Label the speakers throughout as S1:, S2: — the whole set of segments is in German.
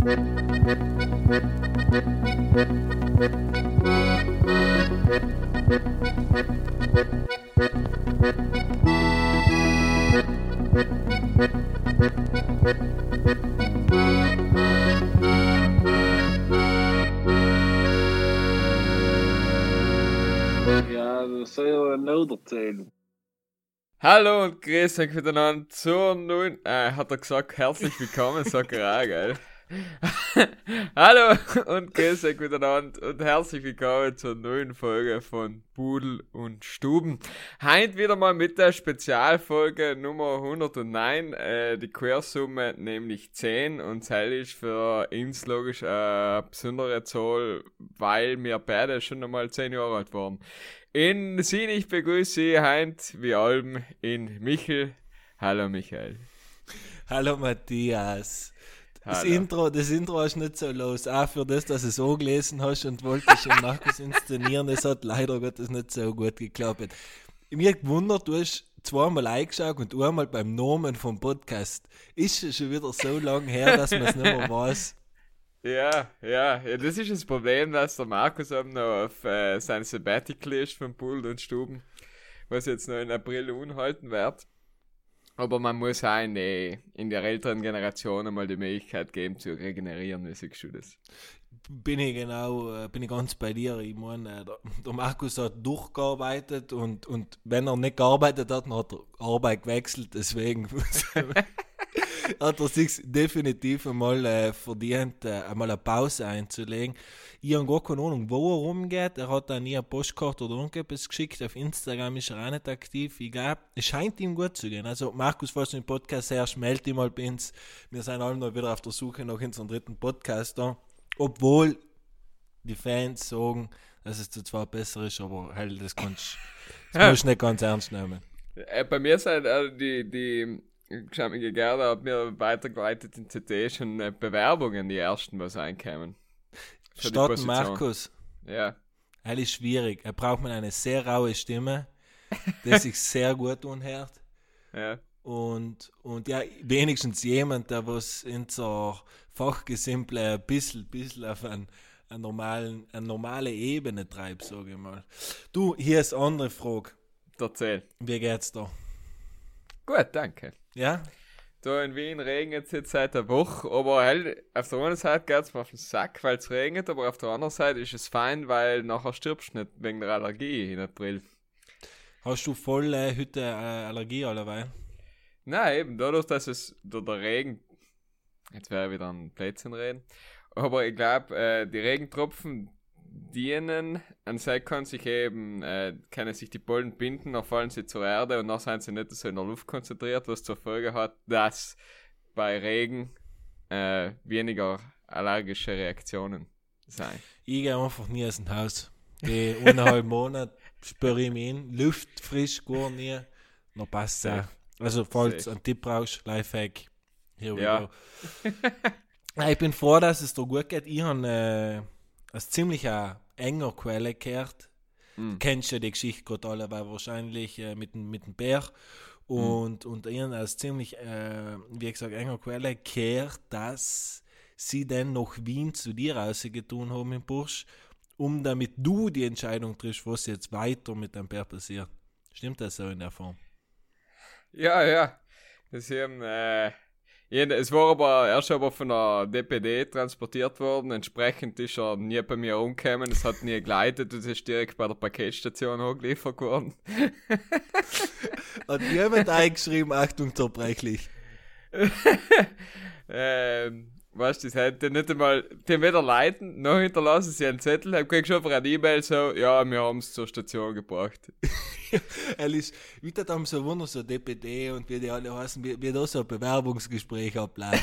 S1: Ja, das soll ja noch erzählen.
S2: Hallo und grüß euch miteinander zur neuen, äh, hat er gesagt, herzlich willkommen, sagt auch, gell? Hallo und grüß euch miteinander und herzlich willkommen zur neuen Folge von Pudel und Stuben. Heint wieder mal mit der Spezialfolge Nummer 109, äh, die Quersumme nämlich 10 und Teil ist für uns logisch eine besondere Zahl, weil wir beide schon einmal 10 Jahre alt waren. In Sinn, ich begrüße Sie heint wie allem in Michel. Hallo Michael.
S3: Hallo Matthias. Das
S2: Hallo.
S3: Intro, das Intro ist nicht so los. Auch für das, dass du es angelesen hast und wolltest den Markus inszenieren, es hat leider Gottes nicht so gut geklappt. Mir gewundert, du hast zweimal eingeschaut und einmal beim Namen vom Podcast. Ist es schon wieder so lange her, dass man es nicht mehr weiß.
S2: Ja, ja, ja, das ist das Problem, dass der Markus eben noch auf äh, sein Sabbatical ist von Pool und Stuben, was jetzt noch in April unhalten wird. Aber man muss auch in, die, in der älteren Generation einmal die Möglichkeit geben zu regenerieren, wie siehst du das?
S3: Bin ich genau, äh, bin ich ganz bei dir. Ich meine, äh, der, der Markus hat durchgearbeitet und, und wenn er nicht gearbeitet hat, dann hat er Arbeit gewechselt. Deswegen hat er sich definitiv einmal äh, verdient, äh, einmal eine Pause einzulegen. Ich habe gar keine Ahnung, wo er rumgeht. Er hat dann nie eine Postkarte oder irgendetwas geschickt. Auf Instagram ist er auch nicht aktiv. Ich glaube, es scheint ihm gut zu gehen. Also, Markus, falls du den Podcast hörst, melde dich mal bei uns. Wir sind alle noch wieder auf der Suche nach unserem dritten Podcaster. Obwohl die Fans sagen, dass es zu zwar besser ist, aber halt, das kannst das musst du nicht ganz ernst nehmen.
S2: Äh, bei mir sind äh, die, die geschämige Gerda hat mir weitergeleitet in CT schon äh, Bewerbungen, die ersten, was einkämen.
S3: Statt. Markus,
S2: Ja.
S3: ist schwierig. Er braucht man eine sehr raue Stimme, die sich sehr gut anhört.
S2: Ja.
S3: Und, und ja, wenigstens jemand, der was in so Fachgesimple ein bisschen, bisschen auf ein, eine, normalen, eine normale Ebene treibt, sage ich mal. Du, hier ist eine andere Frage.
S2: Erzähl.
S3: Wie geht's da?
S2: Gut, danke.
S3: Ja?
S2: Da in Wien regnet es jetzt seit einer Woche, aber halt, auf der einen Seite geht es mir auf den Sack, weil es regnet, aber auf der anderen Seite ist es fein, weil nachher stirbst du nicht wegen der Allergie in April.
S3: Hast du voll äh, heute äh, Allergie alleweil?
S2: Nein, eben dadurch, dass es durch der Regen, jetzt wäre wieder ein Plätzchen reden, aber ich glaube, äh, die Regentropfen dienen, an sich kann sich eben, äh, können sich die Pollen binden, dann fallen sie zur Erde und dann sind sie nicht so in der Luft konzentriert, was zur Folge hat, dass bei Regen äh, weniger allergische Reaktionen sein.
S3: Ich gehe einfach nie aus dem Haus. Die eineinhalb Monate spüre ich mich in. Luft frisch, gar nie. Noch passt es. Also, falls du einen Tipp brauchst, Lifehack. Here we
S2: Ja.
S3: go. Ich bin froh, dass es dir gut geht. Ich habe äh, als ziemlich eine enger Quelle gehört. Du kennst ja die Geschichte gerade alle, weil wahrscheinlich äh, mit, dem- mit dem Bär. Und, und ich habe als ziemlich, äh, wie gesagt, enger Quelle gehört, dass sie dann nach Wien zu dir rausgetun haben im Bursch, um damit du die Entscheidung triffst, was jetzt weiter mit dem Bär passiert. Stimmt das so in der Form?
S2: Ja, ja. Das haben, äh, es war aber erst aber von der DPD transportiert worden. Entsprechend ist er nie bei mir umgekommen. Es hat nie geleitet. Es ist direkt bei der Paketstation angeliefert worden.
S3: Hat jemand eingeschrieben, Achtung, zerbrechlich.
S2: ähm, weißt du, das hätte nicht einmal, die weder leiten, noch hinterlassen sie einen Zettel. Ich krieg schon einfach eine E-Mail so, ja, wir haben es zur Station gebracht.
S3: Er ist, wie das haben so Wunder, so DPD und wie die alle heißen, wie, wie da so ein Bewerbungsgespräch abläuft.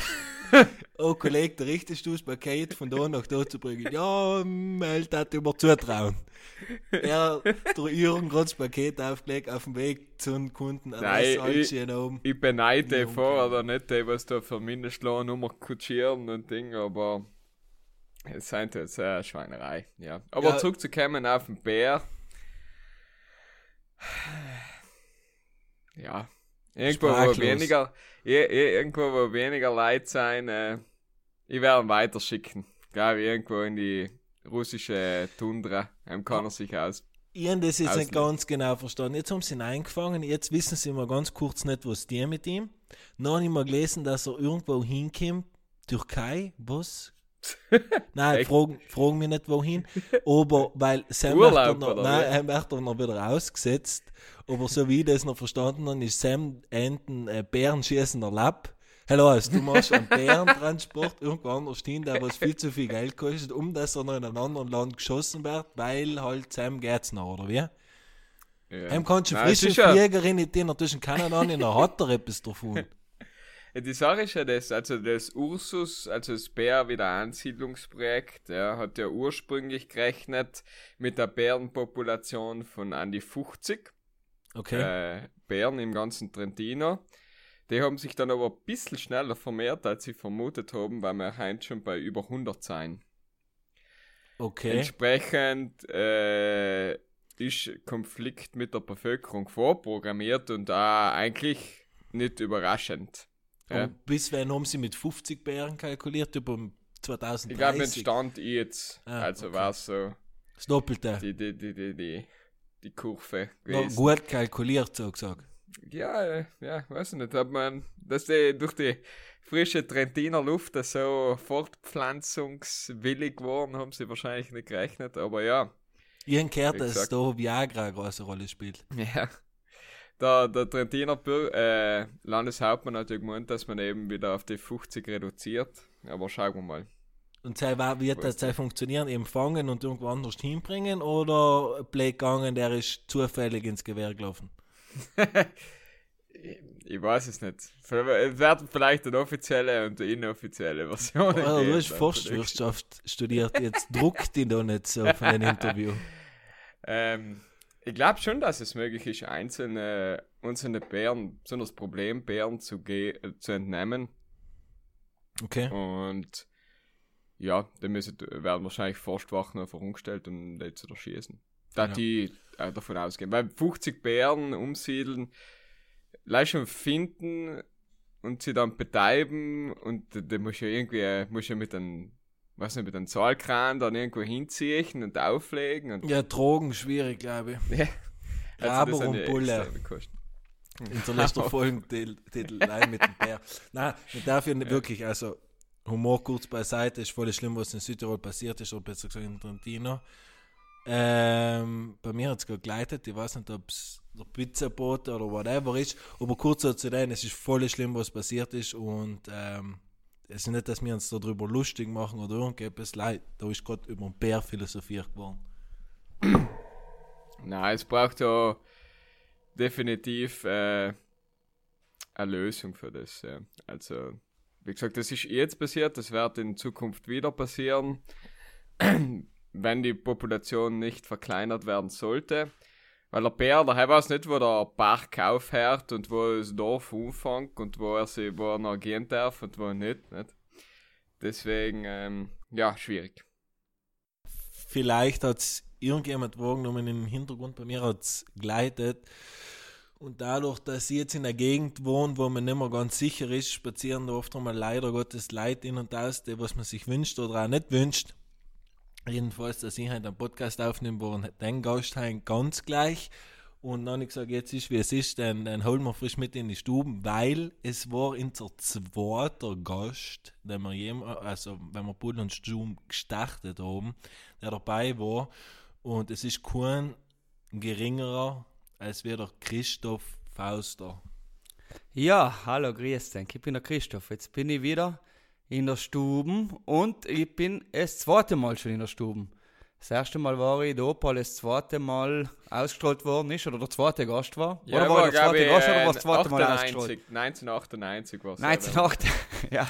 S3: oh, Kollege, da richtest du das Paket von da nach da zu bringen. Ja, meld hat immer zutrauen. Er, der Jürgen, gerade das Paket aufgelegt, auf dem Weg zu den Kunden, an
S2: Nein, ich-
S3: oben.
S2: Ich beneide
S3: okay.
S2: oder nicht, die, was da für Mindestlohn nur kutschieren und Ding, aber es sind jetzt eine Schweinerei, ja. Aber
S3: Ja.
S2: zurückzukommen auf den Bär. Ja. Irgendwo, weniger, irgendwo, wo weniger Leid sein, äh, Ich werde ihn weiterschicken. Glaube irgendwo in die russische Tundra. Dann kann er sich aus.
S3: Ich habe das jetzt nicht ganz genau verstanden. Jetzt haben sie ihn eingefangen, jetzt wissen sie mal ganz kurz nicht, was die mit ihm. Dann habe ich mal gelesen, dass er irgendwo hinkommt. Türkei, was? Nein, fragen, fragen mich nicht wohin. Aber weil Sam er noch, nein, er er noch wieder ausgesetzt. Aber so wie ich das noch verstanden habe, ist Sam Enten äh, Bärenschießender Lapp. Hallo, also du machst einen Bärentransport irgendwo anders hin, der was viel zu viel Geld kostet, um dass er noch in einem anderen Land geschossen wird, weil halt Sam geht's noch, oder wie?
S2: Ja.
S3: Heim kannst du frische Fliegerin in den zwischen Kanada in der hat er etwas davon.
S2: Die Sache ist ja das, also das Ursus, also das Bär-Wiederansiedlungsprojekt, ja, hat ja ursprünglich gerechnet mit der Bärenpopulation von an die 50
S3: Okay.
S2: äh, Bären im ganzen Trentino. Die haben sich dann aber ein bisschen schneller vermehrt, als sie vermutet haben, weil wir heute schon bei über 100 sein.
S3: Okay.
S2: Entsprechend äh, ist Konflikt mit der Bevölkerung vorprogrammiert und da eigentlich nicht überraschend. Ja.
S3: Und bis wann haben sie mit 50 Bären kalkuliert? Über 2030?
S2: Ich glaube, mit Stand jetzt,
S3: Ah,
S2: also
S3: okay.
S2: war es so
S3: Das Doppelte.
S2: die, die, die, die, die, die Kurve gewesen.
S3: gut kalkuliert, so gesagt.
S2: Ja, ja, weiß ich nicht, hat man, dass die durch die frische Trentiner Luft das so fortpflanzungswillig geworden, haben sie wahrscheinlich nicht gerechnet, aber ja.
S3: Habe gehört, dass da Viagra eine große Rolle spielt.
S2: Ja. Der, der Trentiner Bür äh, Landeshauptmann hat ja gemeint, dass man eben wieder auf die 50 reduziert. Aber schauen wir mal.
S3: Und sei, wird das sei funktionieren? Eben fangen und irgendwo anders hinbringen oder Blake gegangen, der ist zufällig ins Gewehr gelaufen?
S2: Ich, weiß es nicht. Es werden vielleicht eine offizielle und eine inoffizielle Version.
S3: Oh, du hast Forstwirtschaft studiert, jetzt druckt ihn da nicht so von einem Interview.
S2: Ähm, ich glaube schon, dass es möglich ist, einzelne einzelne Bären, besonders Problembären zu, ge äh, zu entnehmen.
S3: Okay.
S2: Und ja, dann müssen, werden wahrscheinlich Forstwachen einfach umgestellt, um die zu erschießen. Da
S3: Ja.
S2: die äh, davon ausgehen. Weil 50 Bären umsiedeln, leicht schon finden und sie dann betreiben und da musst du ja irgendwie, musst du ja mit einem, weiß nicht, mit einem Zahlkran dann irgendwo hinziehen und auflegen und
S3: Ja, Drogen schwierig, glaube ich.
S2: ja.
S3: Raber und Bulle. In der letzten Folge die, die Line mit dem Bär. Nein, ich darf ja nicht wirklich, also Humor kurz beiseite, ist voll schlimm, was in Südtirol passiert ist, oder besser gesagt in Trentino. Ähm, bei mir hat es gegleitet, ich weiß nicht, ob es der Pizzabote oder whatever ist, aber kurz zu denen, es ist voll schlimm, was passiert ist und ähm, es ist nicht, dass wir uns darüber lustig machen oder irgendetwas, leid, da ist gerade über den Bär philosophiert geworden.
S2: Nein, es braucht ja definitiv äh, eine Lösung für das. Ja. Also, wie gesagt, das ist jetzt passiert, das wird in Zukunft wieder passieren, wenn die Population nicht verkleinert werden sollte. Weil der Bär, der weiß nicht, wo der Park aufhört und wo das Dorf umfängt und wo er, sie, wo er noch gehen darf und wo nicht. nicht? Deswegen, ähm, ja, schwierig.
S3: vielleicht hat es irgendjemand wahrgenommen im Hintergrund, bei mir hat es gleitet. Und dadurch, dass ich jetzt in einer Gegend wohne, wo man nicht mehr ganz sicher ist, spazieren da oft einmal leider Gottes Leute in und aus, die, was man sich wünscht oder auch nicht wünscht. Jedenfalls, dass ich halt einen Podcast aufnehme, wo den Gast hein ganz gleich. Und dann habe ich gesagt, jetzt ist wie es ist, dann, dann holen wir frisch mit in die Stuben, weil es war unser zweiter Gast, den wir jemals, also wenn wir Bull und Stuben gestartet haben, der dabei war. Und es ist kein geringerer als wie der Christoph Fauster.
S4: Ja, hallo, grüß dich. Ich bin der Christoph. Jetzt bin ich wieder in der Stube und ich bin das zweite Mal schon in der Stube. Das erste Mal war ich da, weil das zweite Mal ausgestrahlt worden ist oder der zweite Gast war. oder war ich der zweite Gast oder war das zweite Mal ausgestrahlt?
S2: 1998 war es.
S4: 1908, ja.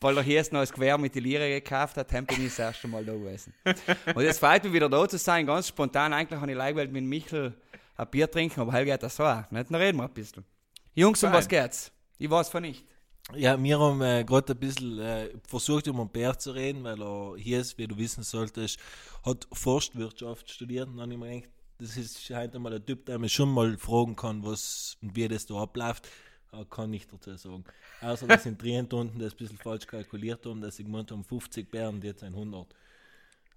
S4: Weil er hier jetzt noch das Gewehr mit die Lire gekauft hat, dann bin ich das erste Mal da gewesen. Und jetzt freut mich wieder da zu sein, ganz spontan. Eigentlich habe ich Leihwelt mit Michel ein Bier trinken, aber heute geht das so auch. Nicht? Dann reden wir ein bisschen. Jungs, um
S2: Fein.
S4: was geht's? Ich weiß von nicht.
S3: Ja, wir haben äh, gerade ein bisschen äh, versucht, über den Bär zu reden, weil er hier ist, wie du wissen solltest, hat Forstwirtschaft studiert. Und dann habe ich mir gedacht, das ist halt einmal ein Typ, der mich schon mal fragen kann, was und wie das da abläuft. äh, kann ich dazu sagen. Außer, dass in Trient unten das ein bisschen falsch kalkuliert haben, dass ich gemeint haben 50 Bären und jetzt ein 100.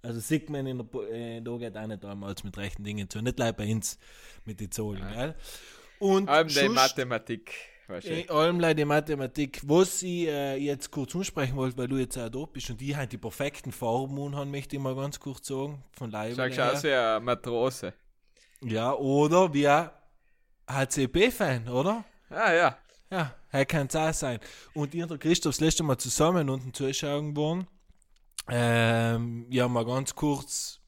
S3: Also sieht man in der, Po- äh, da geht auch nicht einmal mit rechten Dingen zu. Nicht leider bei uns mit den Zahlen, gell? Und
S2: Allem die Mathematik.
S3: Äh, allem die Mathematik. Was ich äh, jetzt kurz ansprechen wollte, weil du jetzt auch da bist und die halt die perfekten Farben haben, möchte ich mal ganz kurz sagen. Von Leib
S2: Schaust aus wie eine Matrose.
S3: Ja, oder wie ein HCP-Fan, oder?
S2: Ah ja.
S3: Ja, er kann es auch sein. Und ich und der Christoph das letzte Mal zusammen unten zuschauen waren. Ähm, ja, mal ganz kurz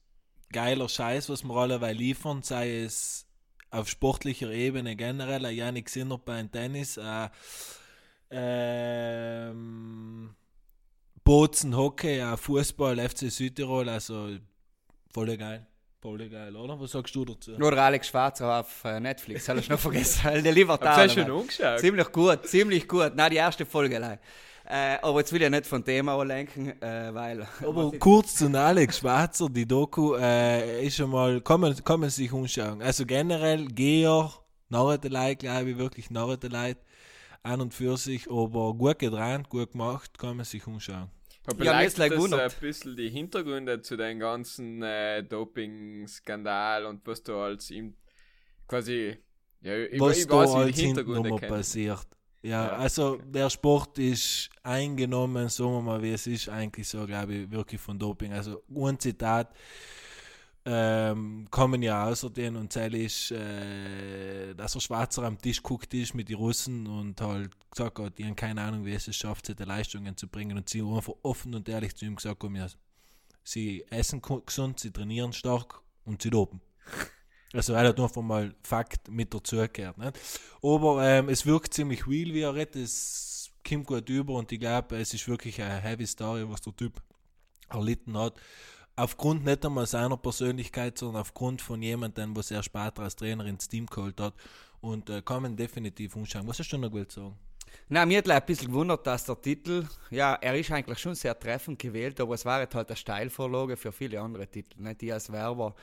S3: geiler Scheiß, was wir alle liefern, sei es auf sportlicher Ebene generell, ein Janik Sinner beim Tennis, äh, ähm, Bozen Hockey, äh, Fußball, FC Südtirol, also voll geil. Voll geil, oder? Was sagst du dazu?
S4: Nur Alex Schwarzer auf äh, Netflix, habe ich noch vergessen. Der liefert auch
S2: ihr schon angeschaut?
S4: Ziemlich gut, ziemlich gut. Nein, die erste Folge allein. Äh, aber jetzt will ich nicht von Thema ablenken, äh, weil.
S3: Aber kurz zu Alex Schwarzer, die Doku äh, ist schon mal, kann man, kann man sich anschauen. Also generell Geher, Narrentelei, glaube ich, wirklich Narrentelei an und für sich, aber gut gedreht, gut gemacht, kann man sich anschauen.
S2: Aber
S4: Ja, like
S2: das
S4: wundert.
S2: ein bisschen die Hintergründe zu den ganzen äh, Doping-Skandal und was da als ihm quasi. Ja, ich,
S3: Was
S2: ich
S3: da als
S2: Hintergründe
S3: passiert. Ja,
S2: Ja.
S3: also der Sport ist eingenommen, sagen wir mal, wie es ist, eigentlich so, glaube ich, wirklich von Doping. Also ein Zitat ähm, kommen ja außerdem und Zell ist, äh, dass er Schwarzer am Tisch guckt ist mit den Russen und halt gesagt hat, die haben keine Ahnung, wie es es schafft, diese Leistungen zu bringen und sie einfach offen und ehrlich zu ihm gesagt haben, ja, sie essen gesund, sie trainieren stark und sie dopen. Also er hat einfach mal Fakt mit dazu gehört. Nicht? Aber ähm, es wirkt ziemlich real, wie er redet. Es kommt gut über und ich glaube, es ist wirklich eine heavy Story, was der Typ erlitten hat. Aufgrund nicht einmal seiner Persönlichkeit, sondern aufgrund von jemandem, was er später als Trainer ins Team geholt hat. Und äh, kann man definitiv anschauen. Was hast du noch gut sagen?
S4: Na, mir hat ein bisschen gewundert, dass der Titel, ja, er ist eigentlich schon sehr treffend gewählt, aber es war halt eine Steilvorlage für viele andere Titel. Nicht die als Werber,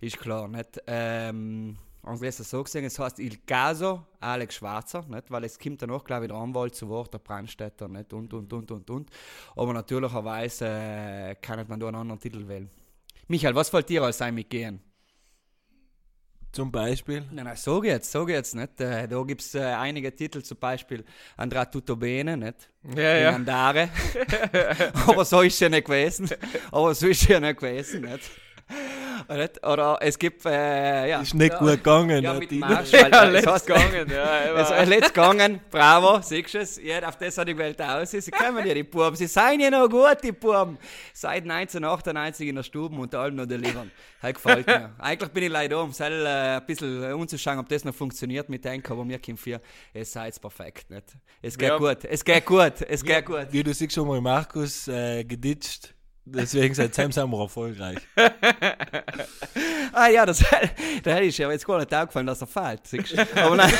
S4: ist klar. Nicht? Ähm, und es so gesehen, es heißt Il Caso Alex Schwarzer, nicht? weil es kommt dann auch, glaube ich, der Anwalt zu Wort, der Brandstätter, nicht? und, und, und, und, und. Aber natürlicherweise äh, kann man da einen anderen Titel wählen. Michael, was fällt dir als ein mitgehen?
S3: Zum Beispiel?
S4: Nein, nein, so geht's, so geht's nicht. Äh, da gibt es äh, einige Titel, zum Beispiel Andra Tutto Bene, nicht?
S2: Ja, ja.
S4: Andare. Aber so ist es ja nicht gewesen. Aber so ist es ja nicht gewesen, nicht? Nicht? Oder es gibt, äh, ja.
S3: Ist nicht
S4: ja,
S3: gut gegangen.
S4: Ja, mit Marsch,
S2: Ja,
S4: weil, äh, es
S2: gegangen, ja.
S4: Let's gegangen, bravo, siehst du es? Ja, auf das hat die Welt aus. Sie kommen ja, die Buben. Sie seien ja noch gut, die Buben. Seit 1998 in der Stube und allem noch delivern. Das gefällt mir. Eigentlich bin ich leider um selber äh, ein bisschen umzuschauen, ob das noch funktioniert mit dem, aber mir kommt für, es sei jetzt perfekt. Nicht? Es geht
S2: Ja.
S4: gut, es geht gut, es geht gut.
S3: Wie du siehst schon mal Markus äh, geditscht. Deswegen seid ihr zusammen erfolgreich.
S4: Ah ja, das, da hätte ich ja jetzt gar nicht aufgefallen, dass er fällt. Aber nein.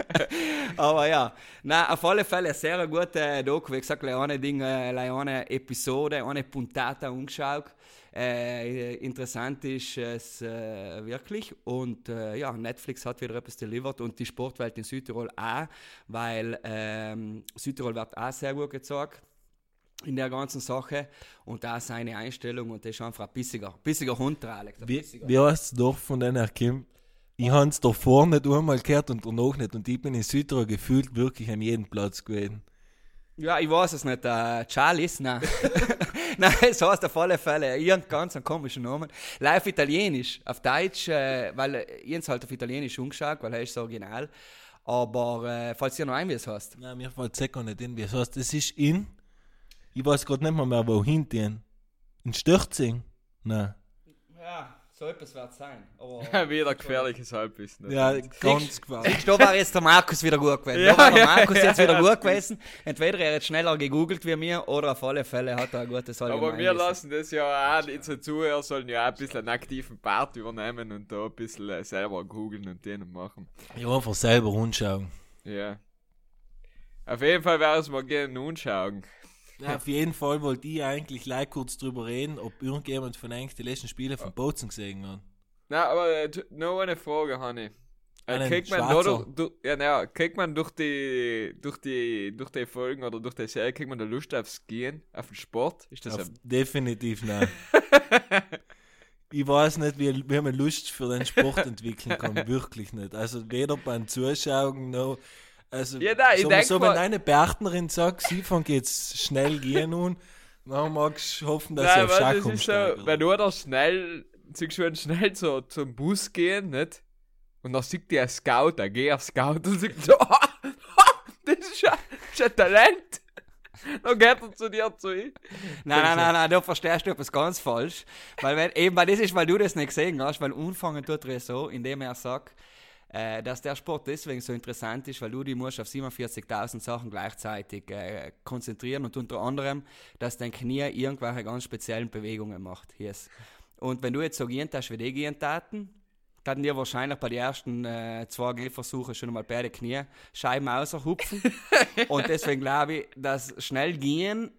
S4: Aber ja, nein, auf alle Fälle eine sehr gute Doku. Wie gesagt, eine Ding, äh, eine Episode, eine Puntata umgeschaut. Äh, interessant ist es äh, wirklich. Und äh, ja, Netflix hat wieder etwas delivered und die Sportwelt in Südtirol auch, weil ähm, Südtirol wird auch sehr gut gezeigt in der ganzen Sache und da seine Einstellung und das ist einfach ein bissiger, bissiger Hund, der Alex.
S3: Wie,
S4: bissiger.
S3: wie heißt das Dorf von denen Kim? Ich habe es davor nicht einmal gehört und danach nicht. Und ich bin in Südtirol gefühlt wirklich an jedem Platz gewesen.
S4: Ja, ich weiß es nicht. Äh, Charlies? Nein. Nein, es heißt auf alle Fälle. Irgend ganz einen komischen Namen. Live Italienisch. Auf Deutsch, äh, weil äh, ich hab's halt auf Italienisch umgeschaut, weil er ist so original. Aber äh, falls ihr noch ein, wie es heißt.
S3: Nein, mir fällt es nicht in. Wie es heißt, es ist in. Ich weiß gerade nicht mehr, mehr wohin gehen. In Stürzing? Nein.
S4: Ja, so etwas wird es sein. Aber
S2: Wieder gefährliches Halbwissen.
S3: Ja, ganz gefallen.
S4: da war jetzt der Markus wieder gut gewesen.
S2: Ja,
S4: da war der
S2: ja,
S4: Markus
S2: ja,
S4: jetzt wieder
S2: ja,
S4: gut gewesen. Entweder er hat schneller gegoogelt wie mir oder auf alle Fälle hat er ein gutes
S2: Aber wir lassen das ja auch, unsere Zuhörer sollen ja auch ein bisschen einen aktiven Part übernehmen und da ein bisschen äh, selber googeln und den machen.
S3: Ja, einfach selber anschauen.
S2: Ja. Auf jeden Fall wäre es mal gerne anschauen.
S3: Ja, auf jeden Fall wollte ich eigentlich gleich kurz drüber reden, ob irgendjemand von eigentlich die letzten Spiele von Bozen gesehen hat.
S2: Na, aber äh, noch eine Frage, Hanni. Äh, kriegt man,
S3: Schwarzer.
S2: durch, durch, ja, naja, kriegt man durch die, durch die, durch die Folgen oder durch die Serie, kriegt man da Lust aufs Gehen, auf den Sport? Ist das
S3: Auf,
S2: ein,
S3: definitiv nein. ich weiß nicht, wie, wie man Lust für den Sport entwickeln kann. Wirklich nicht. Also weder beim Zuschauen noch. Also,
S2: Ja, nein, ich
S3: so, so wenn eine Partnerin sagt, sie fängt jetzt schnell gehen nun, dann magst du hoffen, dass
S2: Nein,
S3: sie auf Schach
S2: ist so, wenn du da schnell, siehst du, wenn schnell so zum Bus gehen, nicht? Und dann sieht der Scout, der geht auf Scout und sagt so, "Ah, ah, das ist das ist ein Talent. Dann geht er zu dir zu ihm.
S4: Nein, nein, nein, nein, du verstehst du etwas ganz falsch. Weil, wenn, eben, weil das ist, weil du das nicht gesehen hast, weil anfangen tut er so, indem er sagt, äh, dass der Sport deswegen so interessant ist, weil du die musst auf 47.000 Sachen gleichzeitig äh, konzentrieren und unter anderem, dass dein Knie irgendwelche ganz speziellen Bewegungen macht. Yes. Und wenn du jetzt so gehen hast, wie die gehen taten, dann dir wahrscheinlich bei den ersten äh, zwei Gehversuchen schon mal beide Knie Scheiben außerhupfen. und deswegen glaube ich, dass schnell gehen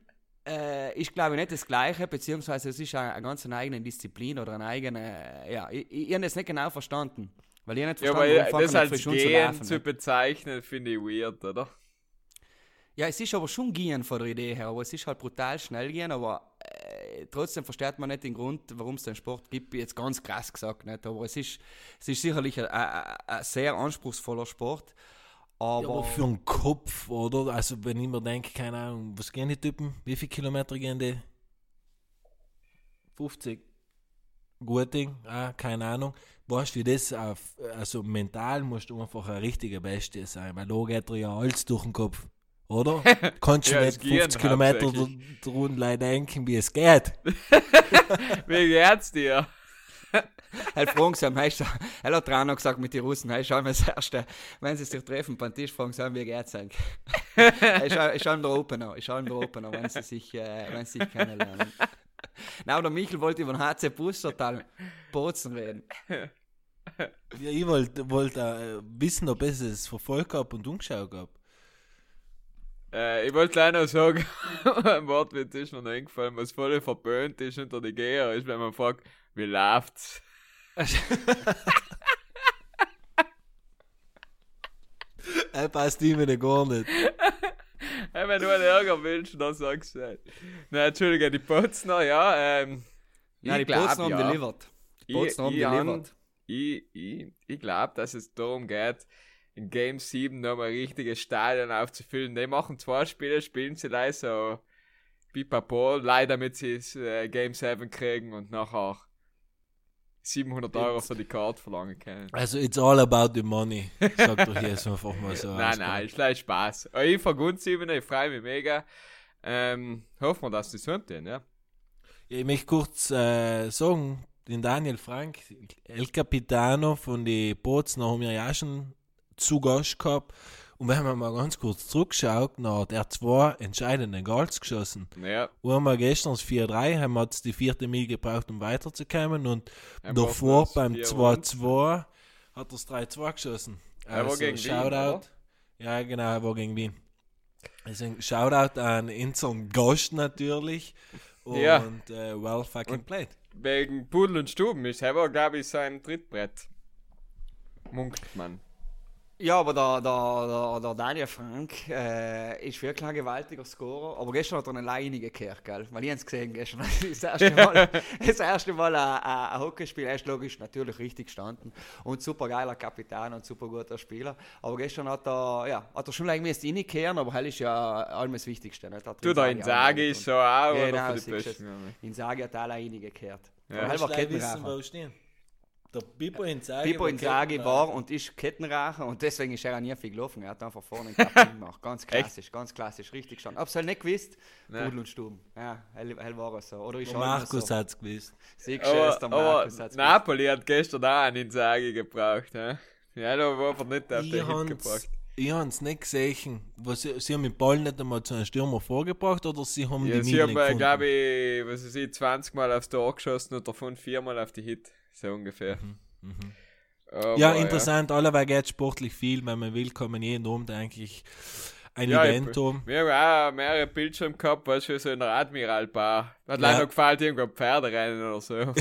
S4: äh, ist, glaube ich, nicht das Gleiche, beziehungsweise es ist eine, eine ganz eigene Disziplin oder eine eigene, ja, ich, ich, ich habe das nicht genau verstanden. Weil ich nicht
S2: Ja,
S4: verstanden
S2: aber
S4: warum
S2: das als Gehen
S4: laufen,
S2: zu
S4: ne?
S2: bezeichnen, finde ich weird, oder?
S4: Ja, es ist aber schon gehen von der Idee her, aber es ist halt brutal schnell gehen, aber äh, trotzdem versteht man nicht den Grund, warum es den Sport gibt, jetzt ganz krass gesagt nicht, aber es ist, es ist sicherlich ein, ein, ein sehr anspruchsvoller Sport, aber,
S3: Ja, aber für den Kopf, oder? Also, wenn ich mir denke, keine Ahnung, was gehen die Typen? Wie viele Kilometer gehen die? 50. Gut Ding, ah, keine Ahnung. Weißt du, wie das auf, also mental musst du einfach ein richtiger Bestie sein, weil da geht dir ja alles durch den Kopf, oder? Kannst du
S2: Ja,
S3: nicht
S2: es gehen
S3: 50 Kilometer drunter denken, wie es geht.
S2: Wie geht's dir?
S4: Halt fragen sie am Heister, er hat dran noch gesagt mit den Russen, hey, schau mal das Erste, wenn sie sich treffen beim Tisch, fragen sie an, wie geht's eigentlich. ich schau, ihm der Opener, ich schau ihm der Opener, wenn sie sich, äh, wenn sie sich kennenlernen. Na, der Michel wollte über den HC Bussertal Bozen reden.
S3: Ja, ich wollte wollt, äh, wissen, ob es es verfolgt habe und umgeschaut habe.
S2: Äh, ich wollte gleich noch sagen, ein Wortwitz ist mir noch eingefallen, was voll verböhnt ist unter die Geher, ist, wenn man fragt, wie läuft's?
S3: Er passt ihm gar nicht.
S2: Wenn du einen Ärger willst, dann sagst du halt. Nein, Entschuldige, die Potzner, ja, ähm.
S4: Ja, die
S2: glaub,
S4: haben
S2: ja.
S4: delivered. Die
S2: Ich,
S4: haben
S2: ich, han-
S4: delivered.
S2: ich, ich, ich glaube, dass es darum geht, in Game 7 nochmal ein richtiges Stadion aufzufüllen. Die machen zwei Spiele, spielen sie leider so pipapo, leider damit sie es, äh, Game 7 kriegen und nachher 700 Euro für die Karte verlangen können.
S3: Also, it's all about the money, sagt doch jetzt einfach mal so.
S2: nein, nein, ist leicht Spaß. Aber Ich vergunst 7, ich freue mich mega. Ähm, hoffen wir, dass die so tun, ja.
S3: Ich möchte kurz äh, sagen, den Daniel Frank, El Capitano von den Bozner haben wir ja schon zu Gast gehabt. Und wenn man mal ganz kurz zurückschaut, hat er zwei entscheidende Goals geschossen.
S2: Ja,
S3: Einmal gestern das 4-3, haben wir die vierte Mil gebraucht, um weiterzukommen. Und
S2: Einmal
S3: davor beim
S2: 4-1.
S3: 2-2 hat er das 3-2 geschossen.
S2: Er war gegen Wien, oder?
S3: Ja, genau, er war gegen Wien. Deswegen Shoutout an unseren Gast natürlich. Und
S2: Ja.
S3: äh, well fucking played.
S2: wegen Pudel und Stuben ist aber, glaube ich, sein Trittbrett. Munkt man.
S4: Ja, aber der, der, der, der Daniel Frank äh, ist wirklich ein gewaltiger Scorer. Aber gestern hat er eine Leine gekehrt, gell? Weil ich habe es gesehen gestern. Das erste Mal, das erste Mal ein, ein, Hockeyspiel. Er ist logisch natürlich richtig gestanden. Und super geiler Kapitän und super guter Spieler. Aber gestern hat er, ja, hat er schon irgendwie reinkehren, aber hell ist ja allem das Wichtigste. Nicht? Hat
S2: Du, da in Sage ist so auch,
S4: Genau,
S2: für die. Besten.
S4: Insagi hat alle reingekehrt.
S2: Ja.
S4: Ja.
S3: Willst
S4: Halber
S3: du gleich wissen,
S4: Kettenraucher.
S3: Der Pippo Inzaghi.
S4: Pippo
S3: war
S4: Inzaghi war und ist Kettenraucher und deswegen ist er auch nie viel gelaufen. Er hat einfach vorne einen gemacht. Ganz klassisch, ganz klassisch, richtig schon. Hab's halt nicht gewusst.
S2: Nein.
S4: Pudel und Stuben. Ja, hell, hell war es so. Oder ist halt
S3: Markus
S4: so.
S3: hat es gewusst.
S4: Siehst du, es, der Markus hat's gewusst.
S2: Napoli hat gestern auch einen Insage gebraucht. He? Ja, da war aber nicht auf
S3: Ich
S2: den Hit gebracht.
S3: Ich habe es nicht gesehen. Was, sie, sie haben den Ball nicht einmal zu einem Stürmer vorgebracht oder sie haben
S2: Ja,
S3: die
S2: sie
S3: Mine
S2: haben, äh, glaube ich, was weiß ich, 20 Mal aufs Tor geschossen und davon viermal auf die Hit. So ungefähr. Aber,
S3: Mhm, ja, interessant. Allerweil geht sportlich viel. Wenn man will, kann man jeden Abend eigentlich ein
S2: Ja,
S3: Event
S2: ich-
S3: haben.
S2: Wir haben auch mehrere Bildschirme gehabt, weißt du, so in der Admiralbar. Hat
S3: Ja.
S2: leider gefällt, irgendwo Pferde rein oder so.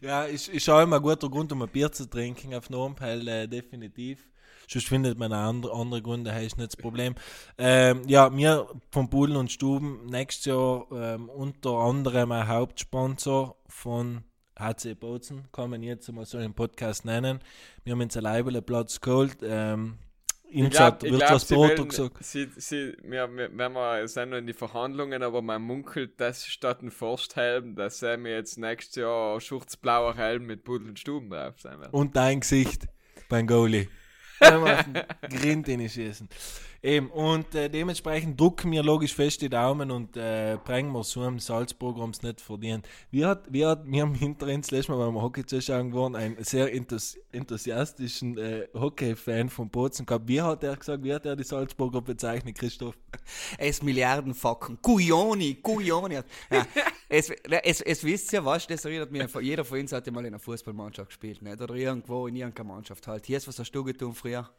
S3: Ja, ist, ist auch immer ein guter Grund, um ein Bier zu trinken auf Normpel, äh, definitiv. Sonst findet man andere, andere Gründe, ist nicht das Problem. Ähm, ja, wir von Pudel und Stuben nächstes Jahr ähm, unter anderem ein Hauptsponsor von HC Bozen, kann man jetzt mal so einen Podcast nennen. Wir haben uns ein Leibele Platz geholt. Ähm,
S2: Ich glaube, glaub, wollen, sie, sie, wir, wir, wenn wir sind noch in die Verhandlungen, aber man munkelt, dass statt ein Forsthelm, dass er mir jetzt nächstes Jahr schurzblauer Helm mit Pudel und Stuben drauf sein wird.
S3: Und dein Gesicht beim Goalie. Grind in schießen. Eben, und äh, dementsprechend drucken wir logisch fest die Daumen und äh, bringen wir so im Salzburg, um es nicht verdienen. Wir, hat, wir, hat, wir haben hinter uns letztes Mal beim Hockey zuschauen geworden, einen sehr enthus enthusiastischen äh, Hockey-Fan von Bozen gehabt. Wie hat er gesagt, wie hat er die Salzburger bezeichnet, Christoph?
S4: Es Milliardenfacken. Guioni, Guioni. Ja, es, es, es wisst ihr, was, das erinnert mich, jeder von uns hat ja mal in einer Fußballmannschaft gespielt, nicht? oder irgendwo in irgendeiner Mannschaft halt. Hier ist was hast du getan früher?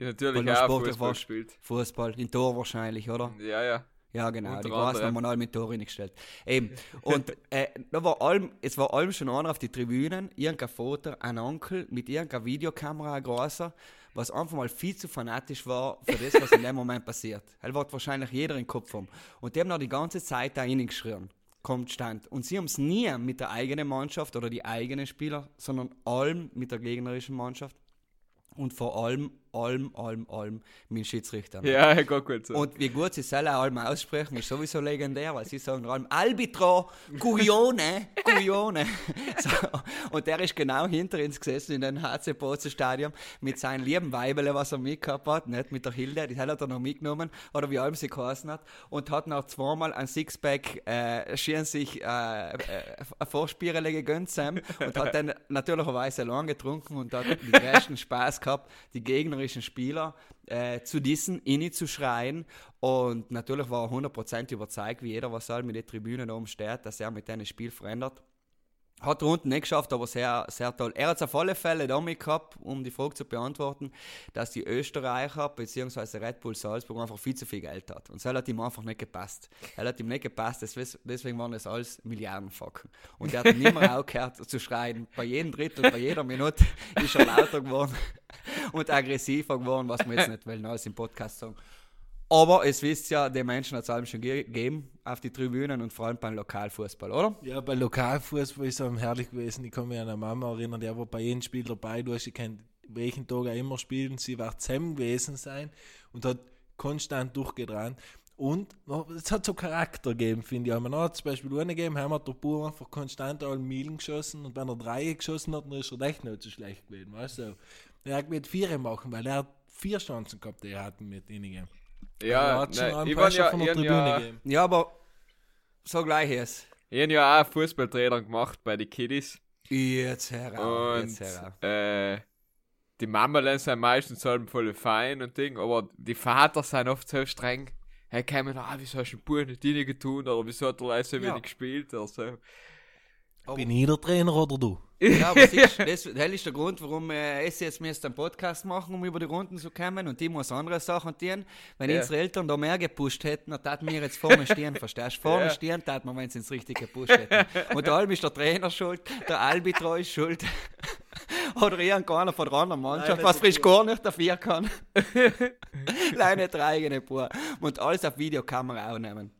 S2: Ja, natürlich auch Sport Fußball gespielt.
S4: Fußball, in Tor wahrscheinlich, oder?
S2: Ja, ja.
S4: Ja, genau, Unter die Gras haben wir alle mit Tor reingestellt. Eben, und äh, da war allem, es war allem schon einer auf die Tribünen, irgendein Foto, ein Onkel mit irgendeiner Videokamera, ein großer, was einfach mal viel zu fanatisch war für das, was in dem Moment passiert. Er wird wahrscheinlich jeder im Kopf haben. Und die haben noch die ganze Zeit da reingeschrien. Kommt stand. Und sie haben es nie mit der eigenen Mannschaft oder die eigenen Spieler, sondern allem mit der gegnerischen Mannschaft und vor allem, allem, allem, allem mit Schiedsrichtern.
S2: Ja, geht gut so.
S4: Und wie gut sie selber allem aussprechen, ist sowieso legendär, weil sie sagen allem Albitro, Guione, Guione. so. Und der ist genau hinter uns gesessen in dem HC Bozen Stadion mit seinen lieben Weibele, was er mitgehabt hat, nicht mit der Hilde, die hat er noch mitgenommen, oder wie allem sie geheißen hat, und hat noch zweimal ein Sixpack äh, schön sich äh, äh, ein Vorspielerle gegönnt Sam, und hat dann natürlicherweise lang getrunken und hat den größten Spaß gehabt, die gegnerischen Spieler äh, zu diesen, inni zu schreien. Und natürlich war er 100% überzeugt, wie jeder, was soll mit den Tribünen oben steht, dass er mit dem Spiel verändert. Hat unten nicht geschafft, aber sehr, sehr toll. Er hat es auf alle Fälle damit gehabt, um die Frage zu beantworten, dass die Österreicher bzw. Red Bull Salzburg einfach viel zu viel Geld hat. Und das hat ihm einfach nicht gepasst. Er hat ihm nicht gepasst, deswegen waren es alles Milliardenfacken. Und er hat nicht mehr aufgehört zu schreien. Bei jedem Drittel, bei jeder Minute ist er lauter geworden und aggressiver geworden, was wir jetzt nicht wollen, alles im Podcast sagen. Aber es wisst ja, die Menschen hat es allem schon gegeben auf die Tribünen und vor allem beim Lokalfußball, oder?
S3: Ja, beim Lokalfußball ist es herrlich gewesen. Ich kann mich an eine Mama erinnern, die war bei jedem Spiel dabei. Du hast gekannt, welchen Tag er immer spielen. Sie war zusammen gewesen sein und hat konstant durchgedreht. Und es hat so Charakter gegeben, finde ich. Man hat zum Beispiel eine gegeben, haben wir der Bauer einfach konstant alle Milen geschossen und wenn er drei geschossen hat, dann ist er echt nicht so schlecht gewesen. Weißt du? Er hat mit vier machen, weil er hat vier Chancen gehabt, die er hatten mit ihnen.
S2: Ja, nein, ich war ja, ich ja,
S4: ja, aber so gleich ist.
S2: Ich habe ja auch Fußballtrainer gemacht bei den Kiddies.
S4: Jetzt heraus.
S2: Und
S4: jetzt heraus.
S2: Äh, die Mama sind meistens halt voll fein und Ding, aber die Vater sind oft so streng. Hey, kommen, ah, wieso hast du den Bub nicht rein getan oder wieso hat er so wenig gespielt oder so.
S3: Aber Bin ich der Trainer oder du?
S4: Ja, aber siehst, das, das ist der Grund, warum äh, es jetzt einen Podcast machen, um über die Runden zu kommen und die muss andere Sachen tun. Wenn
S2: Ja.
S4: unsere Eltern da mehr gepusht hätten, dann taten wir jetzt vorne stehen, verstehst du? Vorne
S2: Ja.
S4: stehen taten wir, wenn sie ins Richtige gepusht hätten. Und der ist der Trainer schuld, der Albitro ist schuld. Oder irgendeiner von der anderen Mannschaft,
S3: Nein,
S4: was frisch gar nicht dafür kann. Leine der eigene Pur. Und alles auf Videokamera aufnehmen.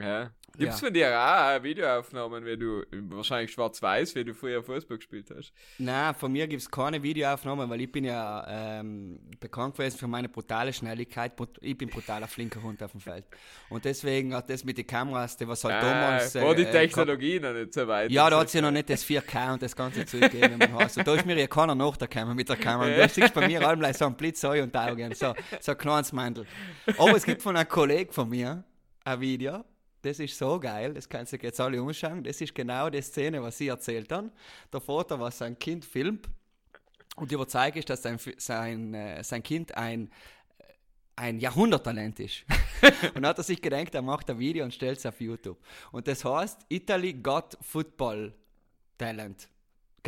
S2: Ja. Gibt's
S4: Ja.
S2: von dir auch Videoaufnahmen, wie du, wahrscheinlich schwarz-weiß, wie du früher Fußball gespielt hast?
S4: Nein, von mir gibt es keine Videoaufnahmen, weil ich bin ja ähm, bekannt gewesen für meine brutale Schnelligkeit. Ich bin brutaler flinker Hund auf dem Feld. Und deswegen hat das mit den Kameras, die was halt damals...
S2: äh, war die
S4: äh,
S2: Technologie noch nicht so weit.
S4: Ja, da hat es ja noch nicht das 4K und das ganze Zeug gegeben, wie man heißt. Und da ist mir ja keiner nachgekommen mit der Kamera. Da siehst du bei mir allem so ein Blitz und Augen, so, so ein kleines Mandel. Aber es gibt von einem Kollegen von mir ein Video, das ist so geil, das kannst du jetzt alle umschauen. Das ist genau die Szene, was sie erzählt haben. Der Vater, was sein Kind filmt und überzeugt ist, dass sein, sein, äh, sein Kind ein ein Jahrhunderttalent ist. und hat er sich gedacht, er macht ein Video und stellt es auf YouTube. Und das heißt Italy Got Football Talent.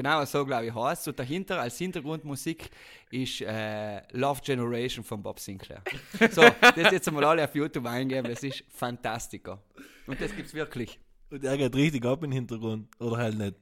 S4: Genau so, glaube ich, heißt Und dahinter als Hintergrundmusik ist äh, Love Generation von Bob Sinclair. So, das jetzt einmal alle auf YouTube eingeben, das ist Fantastiker. Und das gibt's wirklich.
S3: Und er geht richtig ab im Hintergrund. Oder halt nicht.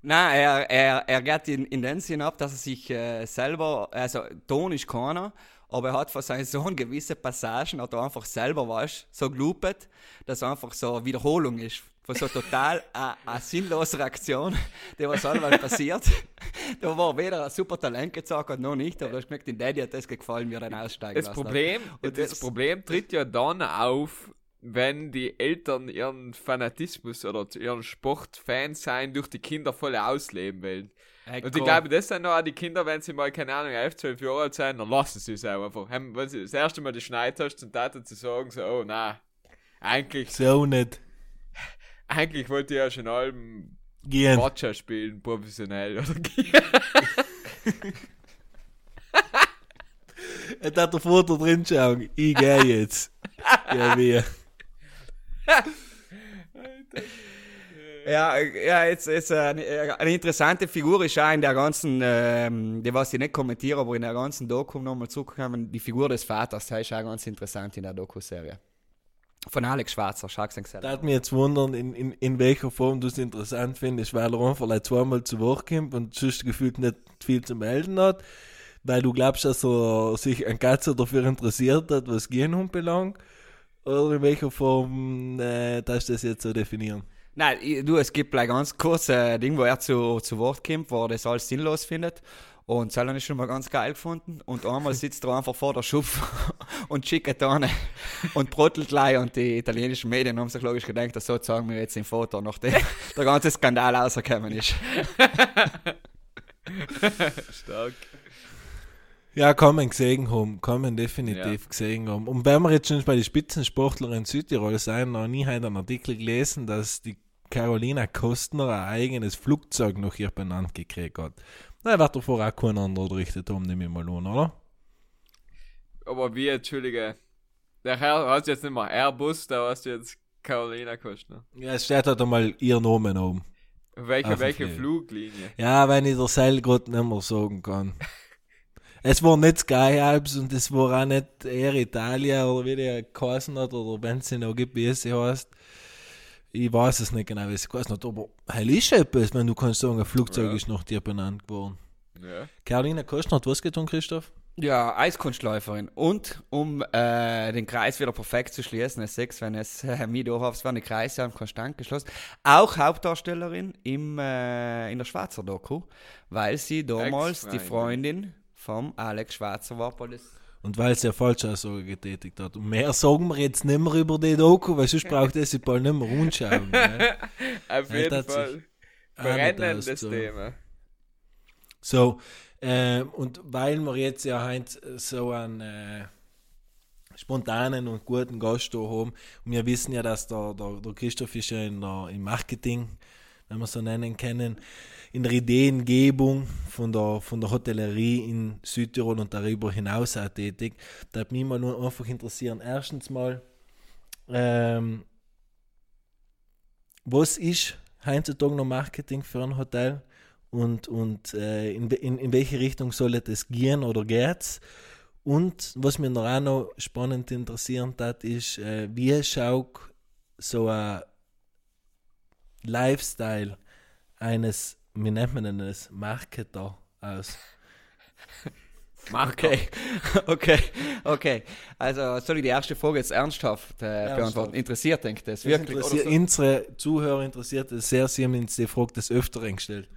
S4: Nein, er, er, er geht in, in den Sinn ab, dass er sich äh, selber, also Ton ist keiner, aber er hat von seinem Sohn gewisse Passagen, hat er einfach selber, weißt so geloopt, dass einfach so eine Wiederholung ist. Von so total eine sinnlose Reaktion, die was allweil passiert. da war weder ein super Talent gezeigt, noch nicht, aber du hast gemerkt, in Daddy hat das gefallen, wie er dann aussteigen
S2: Das
S4: lassen.
S2: Problem,
S4: Und
S2: das,
S4: das-
S2: Problem tritt ja dann auf, wenn die Eltern ihren Fanatismus oder ihren Sportfan sein durch die Kinder voll ausleben wollen.
S4: Ey,
S2: Und ich glaube, das sind auch die Kinder, wenn sie mal, keine Ahnung, 11, 12 Jahre alt sind, dann lassen sie es auch einfach. Wenn sie das erste Mal die Schneid hast, und Tate zu sagen, so, oh, na, eigentlich,
S3: So nicht.
S2: Eigentlich wollte ich ja schon allem
S3: Gehen.
S2: Watcher spielen, professionell, oder?
S3: Er hat der Foto drin schauen. Ich gehe jetzt. Ja, wie.
S4: Ja, ja jetzt, jetzt äh, eine, äh, eine interessante Figur ist auch in der ganzen, ähm, die was ich nicht kommentiere, aber in der ganzen Doku nochmal zurückkommen, die Figur des Vaters, die ist auch ganz interessant in der Doku-Serie. Von Alex Schwarzer, Sharks and
S3: Das hat mich jetzt wundern, in, in, in welcher Form du es interessant findest, weil er einfach like zweimal zu Wort kommt und sonst gefühlt nicht viel zu melden hat. Weil du glaubst, dass er sich ein Katze dafür interessiert hat, was Genhund belangt. Oder in welcher Form äh, darfst du das jetzt so definieren?
S4: Nein, ich- du, es gibt ein ganz kurzes Ding, wo er zu, zu Wort kommt, wo er das alles sinnlos findet. Und Zellern ist schon mal ganz geil gefunden. Und einmal sitzt er einfach vor der Schupf und schickt an und brottelt gleich. Und die italienischen Medien haben sich logisch gedacht, dass so zeigen wir jetzt im Foto, nachdem der ganze Skandal rausgekommen ist.
S2: Stark.
S3: Ja, man gesehen haben, man definitiv gesehen haben. Und wenn wir jetzt schon bei den Spitzensportlern in Südtirol sein, noch nie heute einen Artikel gelesen, dass die Carolina Kostner ein eigenes Flugzeug noch hier benannt gekriegt hat. Na, wird davor auch kein anderer gerichtet haben, nehme ich mal an, oder?
S2: Aber wie, Entschuldige, der Herr hast jetzt nicht mehr Airbus, da hast du jetzt Carolina Kostner.
S3: Ja, es steht halt einmal ihr Name oben.
S2: Welche,
S3: Auf dem
S2: welche. Fluglinie?
S3: Ja, wenn ich der Seil gerade nicht mehr sagen kann. es war nicht Sky Alps und es war auch nicht Air Italia oder wie die geheißen hat oder wenn sie noch gibt, wie sie heißt. Ich weiß es nicht genau, wie sie geheißen hat, aber heil ist etwas, wenn du kannst sagen, ein Flugzeug
S2: Ja.
S3: ist nach dir benannt geworden.
S2: Ja.
S3: Carolina Kostner hat was getan, Christoph?
S4: Ja, Eiskunstläuferin. Und um äh, den Kreis wieder perfekt zu schließen, es sechs, wenn es äh, mir durchhaft waren die Kreise haben konstant geschlossen. Auch Hauptdarstellerin im, äh, in der Schwarzer Doku, weil sie damals die Freundin vom Alex Schwarzer war. weil das-
S3: Und weil sie eine Falschaussage getätigt hat. Und mehr sagen wir jetzt nicht mehr über die Doku, weil sonst braucht es sich bald nicht mehr anschauen. ne?
S2: Auf
S3: Ja,
S2: jeden
S3: das
S2: Fall. Brennendes. Thema.
S3: So, ähm, und weil wir jetzt ja heute so einen äh, spontanen und guten Gast da haben, und wir wissen ja, dass der, der, der Christoph ist ja in der, im Marketing, wenn wir so nennen können, in der Ideengebung von der, von der Hotellerie in Südtirol und darüber hinaus auch tätig. Da hat mich mal nur einfach interessieren, erstens mal, ähm, was ist heutzutage noch Marketing für ein Hotel? und, und äh, in, in, in welche Richtung soll es gehen oder geht's? Und was mir noch auch noch spannend interessieren hat, ist, äh, wie schaut so ein Lifestyle eines, wie nennt man denn das, Marketer aus?
S4: Okay, okay, okay. Also soll ich die erste Frage jetzt ernsthaft, äh,
S3: Ernsthaft.
S4: beantworten? Interessiert, denkt das
S3: Das
S4: wirklich?
S3: interessiert,
S4: Oder so?
S3: Unsere Zuhörer interessiert es sehr, sie haben uns die Frage des Öfteren gestellt.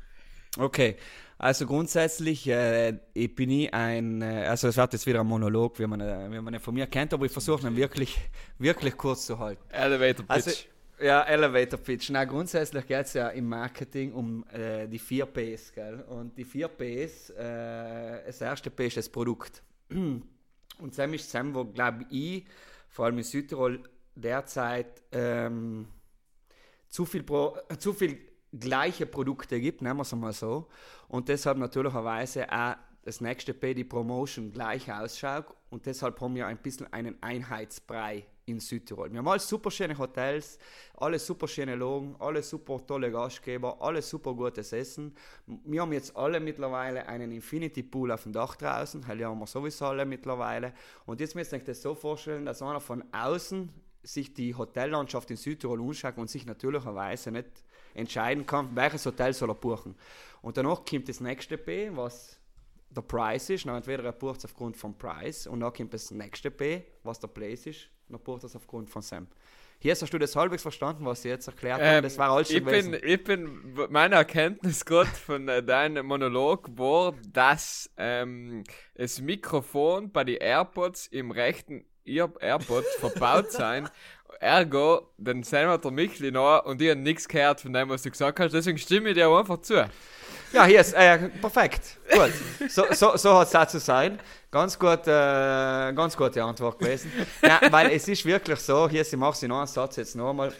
S4: Okay, also grundsätzlich äh, ich bin ich ein, äh, also es wird jetzt wieder ein Monolog, wie man, äh, wie man ihn von mir kennt, aber ich versuche ihn wirklich, wirklich kurz zu halten.
S2: Elevator Pitch.
S4: Also, ja, Elevator Pitch. Na, grundsätzlich geht es ja im Marketing um äh, die vier Ps, gell? Und die vier Ps, äh, das erste P ist das Produkt. Und das ist das, wo, glaube ich, vor allem in Südtirol derzeit ähm, zu viel, Pro, äh, zu viel gleiche Produkte gibt, nennen wir es mal so. Und deshalb natürlicherweise auch das nächste P, die Promotion, gleich ausschaut. Und deshalb haben wir ein bisschen einen Einheitsbrei in Südtirol. Wir haben alle super schöne Hotels, alle super schöne Logen, alle super tolle Gastgeber, alle super gutes Essen. Wir haben jetzt alle mittlerweile einen Infinity Pool auf dem Dach draußen, hell haben wir sowieso alle mittlerweile. Und jetzt müsst ihr euch das so vorstellen, dass einer von außen sich die Hotellandschaft in Südtirol anschaut und sich natürlicherweise nicht entscheiden kann, welches Hotel soll er buchen. Und danach kommt das nächste B, was der Preis ist. Entweder er bucht es aufgrund vom Preis und dann kommt das nächste B, was der Place ist, und bucht es aufgrund von Sam. Hier hast du das halbwegs verstanden, was ich jetzt erklärt habe.
S2: Ähm,
S4: Das war alles schon
S2: ich
S4: gewesen.
S2: bin, ich bin, meine Erkenntnis gerade von äh, deinem Monolog war, dass ähm, das Mikrofon bei den AirPods im rechten Ear AirPod verbaut sein. Ergo, dann sehen wir der Michli noch und ich habe nichts gehört von dem, was du gesagt hast. Deswegen stimme ich dir einfach zu.
S4: Ja, hier ist äh, perfekt. Gut. So, so, so hat es auch zu sein. Ganz, gut, äh, ganz gute Antwort gewesen. Ja, weil es ist wirklich so, hier, ich mache sie noch einen Satz jetzt nochmal.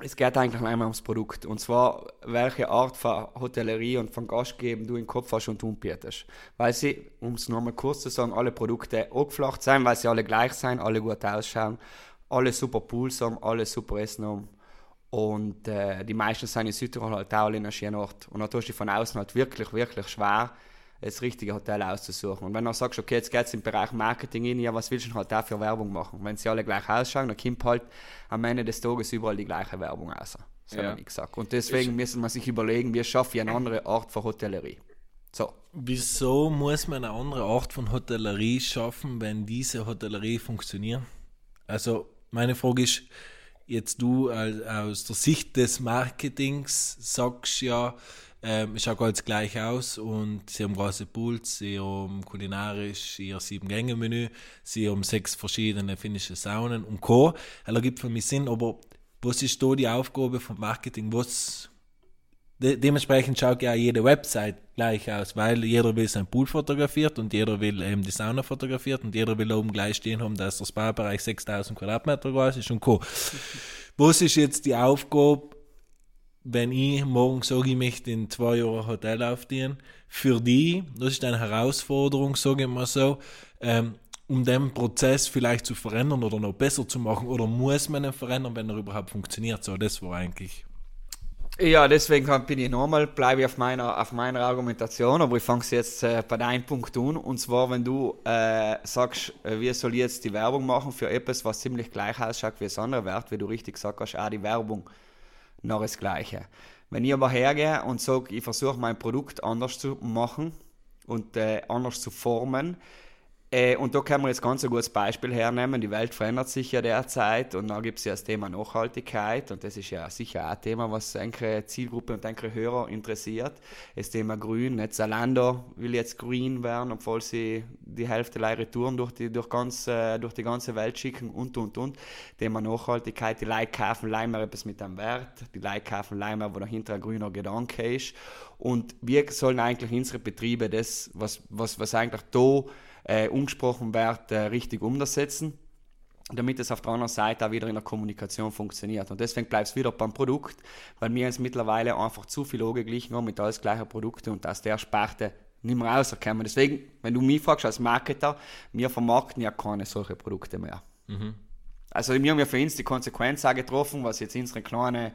S4: Es geht eigentlich einmal ums Produkt. Und zwar, welche Art von Hotellerie und von Gastgeben du im Kopf hast und umbietest. Weil sie, um es nochmal kurz zu sagen, alle Produkte angeflacht sind, weil sie alle gleich sind, alle gut ausschauen, alle super Pools haben, alle super Essen haben. Und äh, die meisten sind in Südtirol halt auch in einer schönen Ort. Und dann tust du von außen halt wirklich, wirklich schwer, das richtige Hotel auszusuchen. Und wenn du sagst, okay, jetzt geht es im Bereich Marketing in, ja, was willst du denn halt da für Werbung machen? Wenn sie alle gleich ausschauen, dann kommt halt am Ende des Tages überall die gleiche Werbung raus. So
S2: Ja.
S4: habe ich gesagt. Und deswegen müssen wir sich überlegen, wie schaffe ich eine andere Art von Hotellerie. So.
S3: Wieso muss man eine andere Art von Hotellerie schaffen, wenn diese Hotellerie funktioniert? Also, meine Frage ist, jetzt du aus der Sicht des Marketings sagst ja, ähm, schaut alles gleich aus und sie haben große Pools, sie haben kulinarisch ihr Sieben-Gänge-Menü, sie haben sechs verschiedene finnische Saunen und Co. Das ergibt für mich Sinn, aber was ist da die Aufgabe vom Marketing? Was de dementsprechend schaut ja jede Website gleich aus, weil jeder will sein Pool fotografiert und jeder will eben die Sauna fotografiert und jeder will oben gleich stehen haben, dass der Spa-Bereich 6000 Quadratmeter groß ist und Co. Was ist jetzt die Aufgabe, wenn ich morgen sage, ich möchte in zwei Jahren Hotel aufdienen, für die, das ist eine Herausforderung, sage ich mal so, ähm, um den Prozess vielleicht zu verändern oder noch besser zu machen oder muss man ihn verändern, wenn er überhaupt funktioniert? So, das war eigentlich
S4: Ja, deswegen bin ich nochmal, bleibe ich auf meiner, auf meiner Argumentation, aber ich fange jetzt äh, bei deinem Punkt an. Und zwar, wenn du äh, sagst, äh, wir sollen jetzt die Werbung machen für etwas, was ziemlich gleich ausschaut wie das andere Wert, wie du richtig gesagt hast, auch die Werbung noch das Gleiche. Wenn ich aber hergehe und sage, ich versuche mein Produkt anders zu machen und äh, anders zu formen, äh, und da können wir jetzt ganz ein gutes Beispiel hernehmen. Die Welt verändert sich ja derzeit und da gibt es ja das Thema Nachhaltigkeit und das ist ja sicher auch ein Thema, was eine Zielgruppe und eine Hörer interessiert. Das Thema Grün. Nicht Zalando will jetzt green werden, obwohl sie die Hälfte ihrer Touren durch die, durch, ganz, äh, durch die ganze Welt schicken und und und. Thema Nachhaltigkeit. Die Leute kaufen leider etwas mit einem Wert. Die Leute kaufen leider, wo dahinter ein grüner Gedanke ist. Und wir sollen eigentlich unsere Betriebe das, was, was, was eigentlich da äh, umgesprochen wird, äh, richtig umsetzen, damit es auf der anderen Seite auch wieder in der Kommunikation funktioniert. Und deswegen bleibt es wieder beim Produkt, weil wir uns mittlerweile einfach zu viel angeglichen haben mit alles gleichen Produkten und aus der Sparte nicht mehr rauskommen. Deswegen, wenn du mich fragst als Marketer, wir vermarkten ja keine solche Produkte mehr. Also wir haben ja für uns die Konsequenz auch getroffen, was jetzt unsere kleine,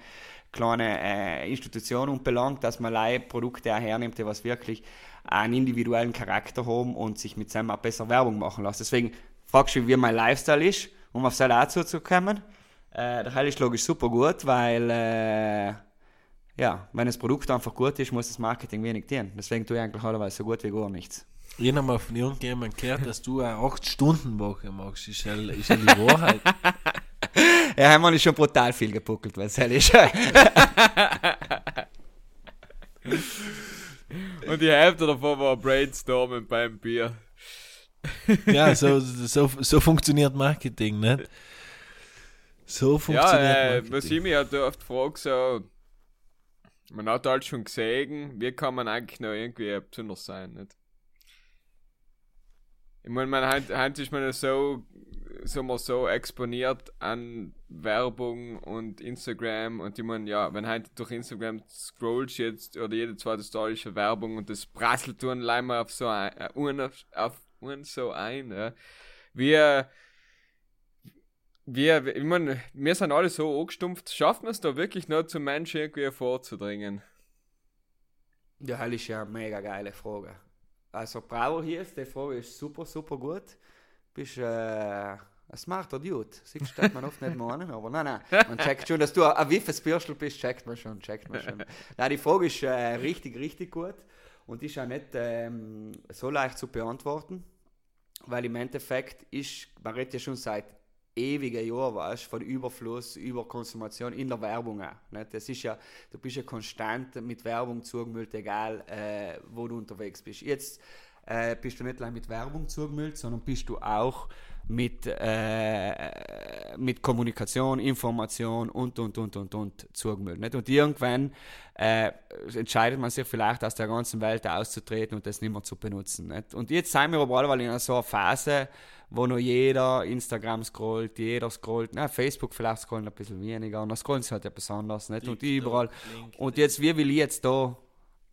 S4: kleine äh, Institution anbelangt, dass man leider Produkte auch hernimmt, die was wirklich einen individuellen Charakter haben und sich mit seinem auch besser Werbung machen lassen. Deswegen fragst du, wie mein Lifestyle ist, um auf das auch zuzukommen. Äh, der Hell ist logisch super gut, weil äh, ja, wenn das Produkt einfach gut ist, muss das Marketing wenig dienen. Deswegen tue ich eigentlich allerweise so gut wie gar nichts.
S3: Ich habe mal von irgendjemandem gehört, dass du eine 8-Stunden-Woche machst. Ist ja, ist ja die Wahrheit.
S4: Ja, Hermann ist schon brutal viel gepuckelt, wenn es hell ist.
S2: Und die Hälfte davon war Brainstormen beim Bier.
S3: ja, so, so, so funktioniert Marketing, nicht? So funktioniert
S2: Ja, äh,
S3: Marketing.
S2: was ich mich halt oft frage, so, man hat halt schon gesehen, wie kann man eigentlich noch irgendwie besonders sein, nicht? Ich meine, man, heut, heut ist man ja so, so mal so exponiert an Werbung und Instagram und ich meine, ja, wenn halt durch Instagram scrollst jetzt oder jede zweite Story ist Werbung und das prasselt dann leider auf so ein, äh, auf, auf uns so ein, ja. Wir, wir, ich meine, wir sind alle so angestumpft. Schaffen wir es da wirklich noch zum Menschen irgendwie vorzudringen?
S4: Ja, das ist ja eine mega geile Frage. Also Brauer hier, die Frage ist super, super gut. Bist äh, Ein smarter Dude. Siehst stellt man oft nicht mal an, aber nein, nein. Man checkt schon, dass du ein wiffes Bürstel bist, checkt man schon, checkt man schon. Nein, die Frage ist äh, richtig, richtig gut und ist auch nicht ähm, so leicht zu beantworten, weil im Endeffekt ist, man redet ja schon seit ewigen Jahren, weißt, von Überfluss, Überkonsumation in der Werbung auch. Nicht? Das ist ja, du bist ja konstant mit Werbung zugemüllt, egal äh, wo du unterwegs bist. Jetzt äh, bist du nicht allein mit Werbung zugemüllt, sondern bist du auch mit, äh, mit Kommunikation, Information und, und, und, und, und zugemüllt. Nicht? Und irgendwann äh, entscheidet man sich vielleicht aus der ganzen Welt auszutreten und das nicht mehr zu benutzen. Nicht? Und jetzt sind wir aber alle in so einer Phase, wo noch jeder Instagram scrollt, jeder scrollt, na, Facebook vielleicht scrollen ein bisschen weniger, und dann scrollen sie halt ja besonders, nicht? Und überall. Und jetzt, wie will ich jetzt da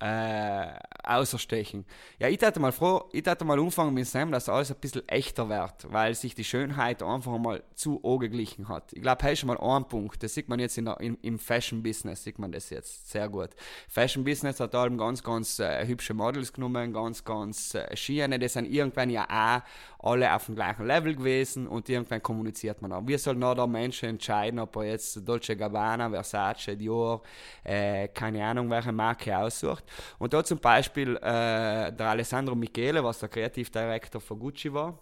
S4: äh, außerstechen. Ja, ich hätte mal froh, ich hätte mal anfangen mit Sam, dass alles ein bisschen echter wird, weil sich die Schönheit einfach mal zu angeglichen hat. Ich glaube, ist schon mal ein Punkt, das sieht man jetzt in der, in, im Fashion-Business, sieht man das jetzt sehr gut. Fashion-Business hat allem ganz, ganz äh, hübsche Models genommen, ganz, ganz äh, Schiene, die sind irgendwann ja auch alle auf dem gleichen Level gewesen und irgendwann kommuniziert man auch. Wir sollen noch der Menschen entscheiden, ob er jetzt Dolce Gabbana, Versace, Dior, äh, keine Ahnung, welche Marke aussucht. Und da zum Beispiel äh, der Alessandro Michele, was der Kreativdirektor von Gucci war,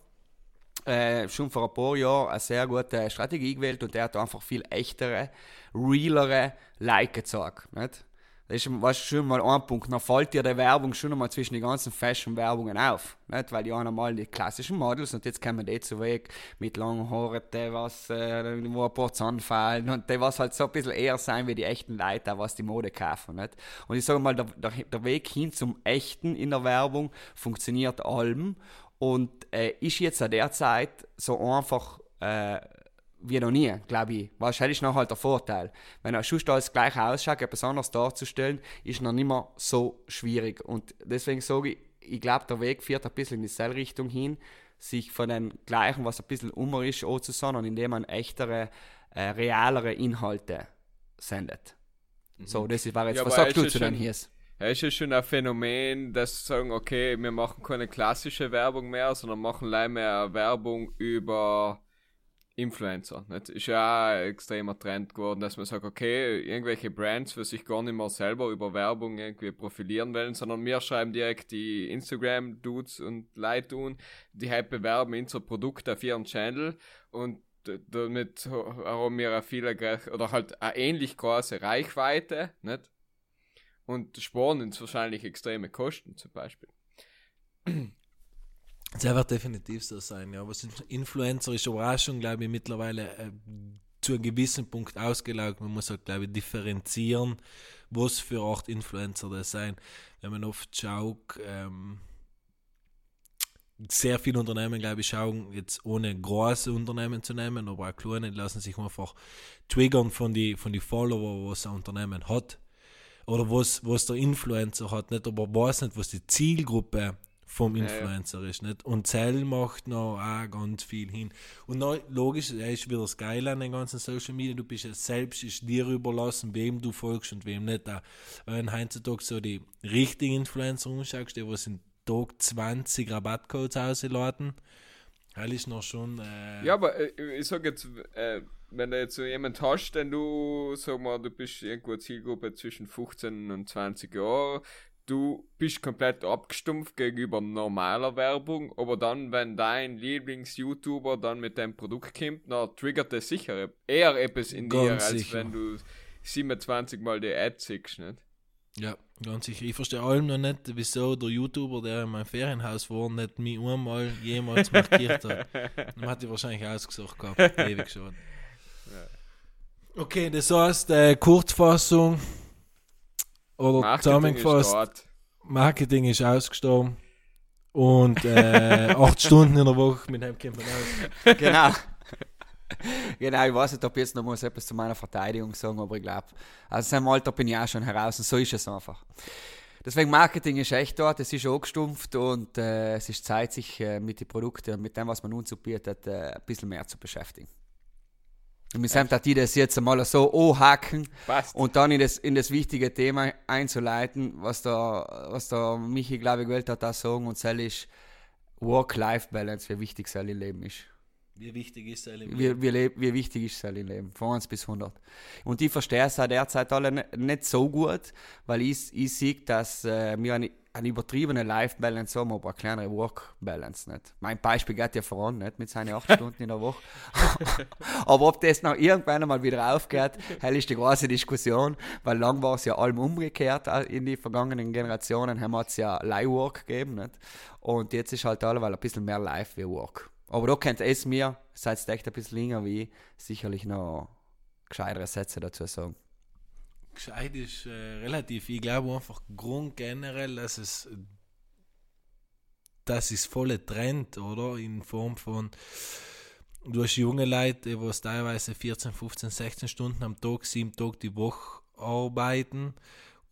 S4: äh, schon vor ein paar Jahren eine sehr gute Strategie gewählt und der hat einfach viel echtere, realere Like gezeigt. Nicht? Das ist weißt, schon mal ein Punkt. Dann fällt dir die Werbung schon einmal zwischen den ganzen Fashion-Werbungen auf. Nicht? Weil die haben einmal die klassischen Models und jetzt kommen die zu Weg mit langen Haaren, die was, äh, wo ein paar Zahn fallen und die was halt so ein bisschen eher sein wie die echten Leute, was die Mode kaufen. Nicht? Und ich sage mal, der, der, der, Weg hin zum Echten in der Werbung funktioniert allem und äh, ist jetzt an der Zeit so einfach äh, wie noch nie, glaube ich. Wahrscheinlich ist noch halt der Vorteil. Wenn er sonst alles gleich ausschaut, etwas anderes darzustellen, ist noch nicht mehr so schwierig. Und deswegen sage ich, ich glaube, der Weg führt ein bisschen in dieselbe Richtung hin, sich von den gleichen, was ein bisschen ummer ist, anzusagen, indem man echtere, äh, realere Inhalte sendet. Mhm. So, das war jetzt, ja, was sagst du zu den Hiers?
S2: Ja, ist ja schon ein Phänomen, dass sie sagen, okay, wir machen keine klassische Werbung mehr, sondern machen leider mehr Werbung über Influencer. Das ist ja auch ein extremer Trend geworden, dass man sagt, okay, irgendwelche Brands für sich gar nicht mehr selber über Werbung irgendwie profilieren wollen, sondern wir schreiben direkt die Instagram-Dudes und Leute tun, die halt bewerben unser Produkt auf ihren Channel und damit haben wir eine viele oder halt eine ähnlich große Reichweite, nicht? Und sparen uns wahrscheinlich extreme Kosten zum Beispiel.
S3: Das wird definitiv so sein, ja. Was Influencer ist aber auch schon, glaube ich, mittlerweile äh, zu einem gewissen Punkt ausgelaugt. Man muss halt, glaube ich, differenzieren, was für Art Influencer das sein. Wenn man oft schaut, ähm, sehr viele Unternehmen, glaube ich, schauen jetzt ohne große Unternehmen zu nehmen, aber auch kleine lassen sich einfach triggern von den von die Follower, was ein Unternehmen hat. Oder was, was der Influencer hat, nicht, aber weiß nicht, was die Zielgruppe vom Influencer ja, ja. ist. Nicht? Und Zell macht noch auch ganz viel hin. Und noch, logisch, er ist wieder das Geile an den ganzen Social Media. Du bist ja selbst ist dir überlassen, wem du folgst und wem nicht. Auch wenn heutzutage so die richtigen Influencer umschaust, die was in Tag 20 Rabattcodes ausladen, das ist noch schon. Äh
S2: ja, aber äh, ich sag jetzt, äh, wenn du jetzt so jemand hast, denn du, sag mal, du bist irgendwo Zielgruppe zwischen 15 und 20 Jahren, du bist komplett abgestumpft gegenüber normaler Werbung, aber dann, wenn dein Lieblings-YouTuber dann mit deinem Produkt kommt, dann triggert das sicher eher etwas in ganz dir, als sicher. wenn du 27 Mal die Ad siehst, nicht?
S3: Ja, ganz sicher. Ich verstehe allem noch nicht, wieso der YouTuber, der in meinem Ferienhaus war, nicht mich einmal jemals markiert hat. Dann hat er wahrscheinlich ausgesucht gehabt, ewig schon. Ja. Okay, das heißt, äh, Kurzfassung, oder zusammengefasst, Marketing ist ausgestorben. Und äh, acht Stunden in der Woche mit dem man aus.
S4: Genau. genau, ich weiß nicht, ob ich jetzt noch muss etwas zu meiner Verteidigung sagen, aber ich glaube, aus seinem Alter bin ich auch schon heraus und so ist es einfach. Deswegen Marketing ist echt dort, es ist angestumpft und äh, es ist Zeit, sich äh, mit den Produkten und mit dem, was man uns bietet, äh, ein bisschen mehr zu beschäftigen. Und wir sind die das jetzt einmal so anhaken und dann in das, in das wichtige Thema einzuleiten, was der, was der Michi, glaube ich, gewählt hat, da sagen, und das ist Work-Life-Balance, wie wichtig es im Leben ist.
S3: Wie wichtig ist es im
S4: Wie, wie, leb- wie wichtig ist es im Leben? Von 1 bis 100. Und ich verstehe es auch derzeit alle nicht so gut, weil ich, ich sehe, dass äh, wir eine, eine übertriebene Life-Balance haben, aber eine kleinere Work-Balance nicht. Mein Beispiel geht ja voran, nicht? Mit seinen 8 Stunden in der Woche. aber ob das noch irgendwann einmal wieder aufgeht, hell ist die große Diskussion, weil lang war es ja allem umgekehrt äh, in die vergangenen Generationen, haben wir es ja Live-Work gegeben, nicht? Und jetzt ist halt alleweil ein bisschen mehr Live wie Work. Aber da könnt es mir, seid ihr echt ein bisschen länger wie ich, sicherlich noch gescheitere Sätze dazu sagen.
S3: Gescheit ist äh, relativ. Ich glaube einfach Grund generell, dass es das ist volle Trend, oder? In Form von du hast junge Leute, die teilweise 14, 15, 16 Stunden am Tag, sieben Tage die Woche arbeiten.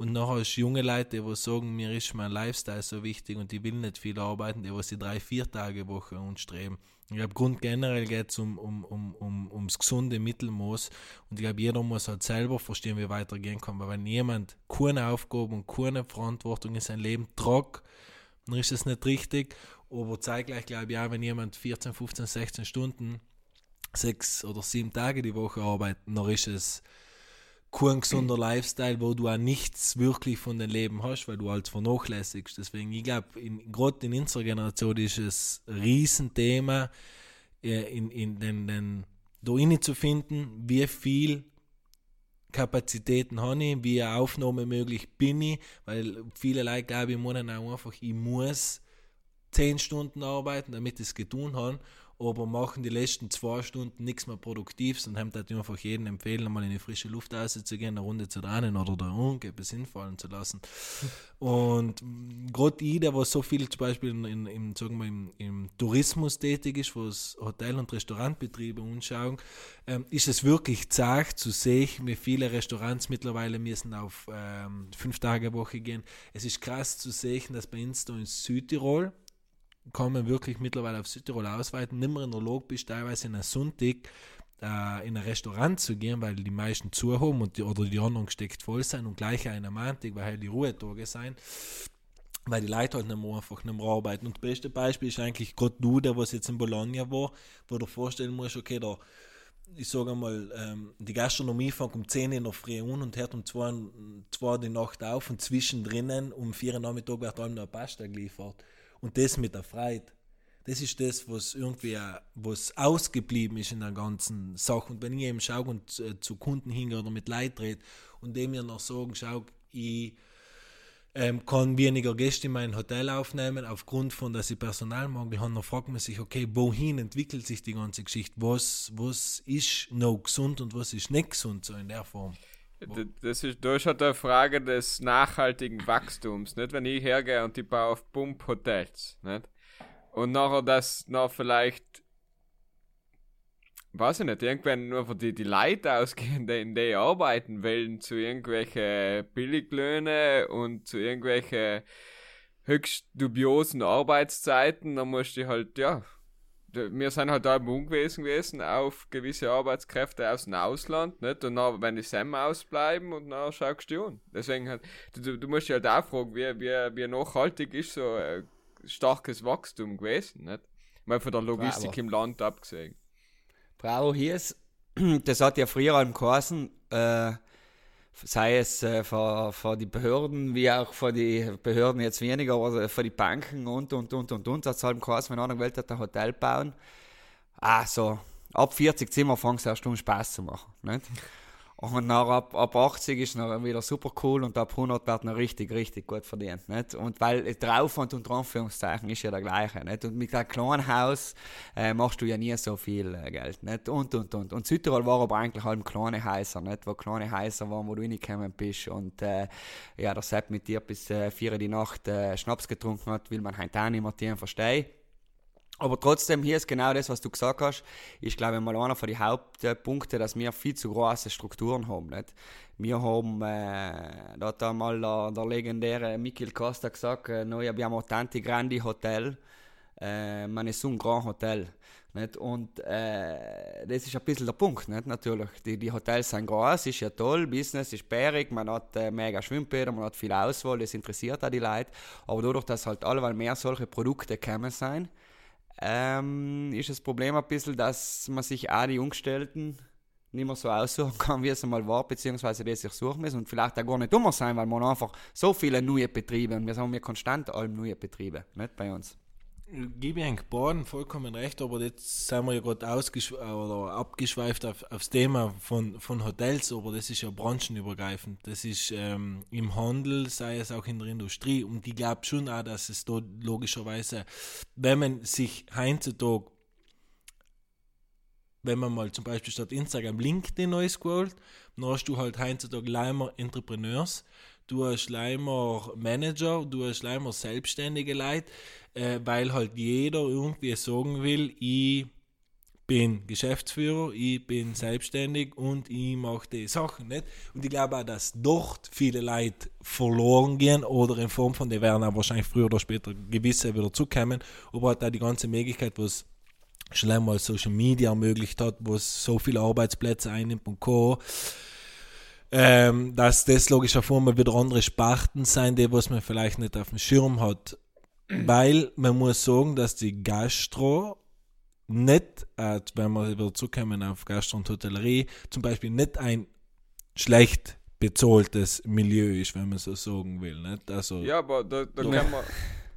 S3: Und nachher du junge Leute, die sagen, mir ist mein Lifestyle so wichtig und ich will nicht viel arbeiten, die was die drei, vier Tage Woche anstreben. Ich glaube, Grund generell geht es um, um, um, um, ums gesunde Mittelmaß. Und ich glaube, jeder muss halt selber verstehen, wie weitergehen kann, weil wenn jemand keine Aufgabe und keine Verantwortung in sein Leben tragt, dann ist das nicht richtig, aber zeitgleich glaube ich auch, wenn jemand 14, 15, 16 Stunden, sechs oder sieben Tage die Woche arbeitet, dann ist es kein gesunder Lifestyle, wo du auch nichts wirklich von dem Leben hast, weil du halt vernachlässigst. Deswegen, ich glaube, gerade in unserer Generation ist es ein Riesenthema, äh, in, in den, den, da rein zu finden, wie viel Kapazitäten habe ich, wie aufnahmemöglich bin ich, weil viele Leute glauben, ich meinen auch einfach, ich muss 10 Stunden arbeiten, damit ich es getan habe, aber machen die letzten zwei Stunden nichts mehr Produktives und haben das einfach jedem empfehlen, einmal in die frische Luft rauszugehen, eine Runde zu drehen oder da unten etwas hinfallen zu lassen. Und gerade ich, der was so viel zum Beispiel in, in, im, sagen wir, im, im Tourismus tätig ist, was Hotel- und Restaurantbetriebe anschauen, ähm, ist es wirklich zart zu sehen, wie viele Restaurants mittlerweile müssen auf ähm, fünf Tage Woche gehen. Es ist krass zu sehen, dass bei uns da in Südtirol, kann man wirklich mittlerweile auf Südtirol ausweiten, nicht mehr in der Lage bist, teilweise in einem Sonntag äh, in ein Restaurant zu gehen, weil die meisten zu haben und die, oder die anderen gesteckt voll sind und gleich an einem Montag, weil halt die Ruhetage sind, weil die Leute halt nicht mehr einfach nicht mehr arbeiten. Und das beste Beispiel ist eigentlich gerade du, der was jetzt in Bologna war, wo du vorstellen musst, okay, da ich sage mal, ähm, die Gastronomie fängt um 10 Uhr in der Früh an und hört um 2 Uhr die Nacht auf und zwischendrin um 4 Uhr Nachmittag wird allem noch Pasta geliefert. Und das mit der Freude. Das ist das, was irgendwie was ausgeblieben ist in der ganzen Sache. Und wenn ich eben schaue und äh, zu Kunden hingehe oder mit Leuten rede und dem mir noch sagen, schau, ich ähm, kann weniger Gäste in mein Hotel aufnehmen, aufgrund von, dass ich Personalmangel habe, dann fragt man sich, okay, wohin entwickelt sich die ganze Geschichte? Was, was ist noch gesund und was ist nicht gesund, so in der Form?
S2: Das ist, ist halt eine Frage des nachhaltigen Wachstums, nicht? Wenn ich hergehe und ich baue auf Pump-Hotels, nicht? Und nachher das noch vielleicht, weiß ich nicht, irgendwann nur von die, die Leute ausgehen, die in die arbeiten wollen, zu irgendwelche Billiglöhne und zu irgendwelche höchst dubiosen Arbeitszeiten, dann musst du halt, ja, wir sind halt da im Unwesen gewesen auf gewisse Arbeitskräfte aus dem Ausland, nicht? Und dann, wenn die Sam ausbleiben und dann schaust du an. Deswegen halt, du- du, musst dich halt auch fragen, wie, wie, wie nachhaltig ist so ein starkes Wachstum gewesen, nicht? Mal von der Logistik
S4: aber-
S2: im Land abgesehen.
S4: Bravo hieß, das hat ja früher allem geheißen, äh, sei es äh, die Behörden, wie auch für die Behörden jetzt weniger, aber für die Banken und, und, und, und, und, es allem geheißen, wenn einer gewählt hat, ein Hotel bauen, ah, so, ab 40 Zimmer fängt es erst um Spaß zu machen, nicht? Und nach ab, ab 80 ist noch wieder super cool und ab 100 wird noch richtig, richtig gut verdient. Nicht? Und weil der Aufwand unter Anführungszeichen ist ja der gleiche. Nicht? Und mit einem kleinen Haus äh, machst du ja nie so viel äh, Geld. Nicht? Und, und, und. Und Südtirol war aber eigentlich halt kleine Häuser, nicht? wo kleine Häuser waren, wo du reingekommen bist. Und äh, ja, der Sepp mit dir bis äh, 4 Uhr die Nacht äh, Schnaps getrunken hat, will man heute auch nicht mehr verstehen. Aber trotzdem, hier ist genau das, was du gesagt hast, ist, glaube ich, mal einer von den Hauptpunkten, dass wir viel zu große Strukturen haben. Nicht? Wir haben, äh, da hat einmal der, der legendäre Michael Costa gesagt, äh, noi abbiamo tanti grandi hotel, äh, ma nessun grand hotel. Nicht? Und äh, das ist ein bisschen der Punkt, nicht? natürlich. Die, die Hotels sind groß, ist ja toll, Business ist bärig, man hat äh, mega Schwimmbäder, man hat viel Auswahl, das interessiert auch die Leute. Aber dadurch, dass halt alle mehr solche Produkte gekommen sind, ähm, ist das Problem ein bisschen, dass man sich auch die Umgestellten nicht mehr so aussuchen kann, wie es einmal war, beziehungsweise die sich suchen müssen und vielleicht auch gar nicht dummer sein, weil man einfach so viele neue Betriebe und wir haben ja konstant alle neue Betriebe, nicht bei uns.
S3: Gebe ich eigentlich Baden vollkommen recht, aber jetzt sind wir ja gerade abgeschweift auf, aufs Thema von, von Hotels, aber das ist ja branchenübergreifend. Das ist ähm, im Handel, sei es auch in der Industrie. Und ich glaube schon auch, dass es da logischerweise, wenn man sich heutzutage wenn man mal zum Beispiel statt Instagram LinkedIn neu scrollt, dann hast du halt heutzutage Leimer Entrepreneurs, du hast Leimer Manager, du hast Leimer selbstständige Leute, äh, weil halt jeder irgendwie sagen will, ich bin Geschäftsführer, ich bin selbstständig und ich mache die Sachen nicht. Und ich glaube auch, dass dort viele Leute verloren gehen oder in Form von, die werden auch wahrscheinlich früher oder später gewisse wieder zukommen, aber halt auch die ganze Möglichkeit, was schon einmal Social Media ermöglicht hat, wo es so viele Arbeitsplätze einnimmt und Co. Ähm, dass das logischerweise mal wieder andere Sparten sein, die was man vielleicht nicht auf dem Schirm hat. Weil man muss sagen, dass die Gastro nicht, äh, wenn wir wieder zurückkommen auf Gastro und Hotellerie, zum Beispiel nicht ein schlecht bezahltes Milieu ist, wenn man so sagen will. Nicht? Also,
S2: ja, aber da, da
S4: Ja.
S2: kann man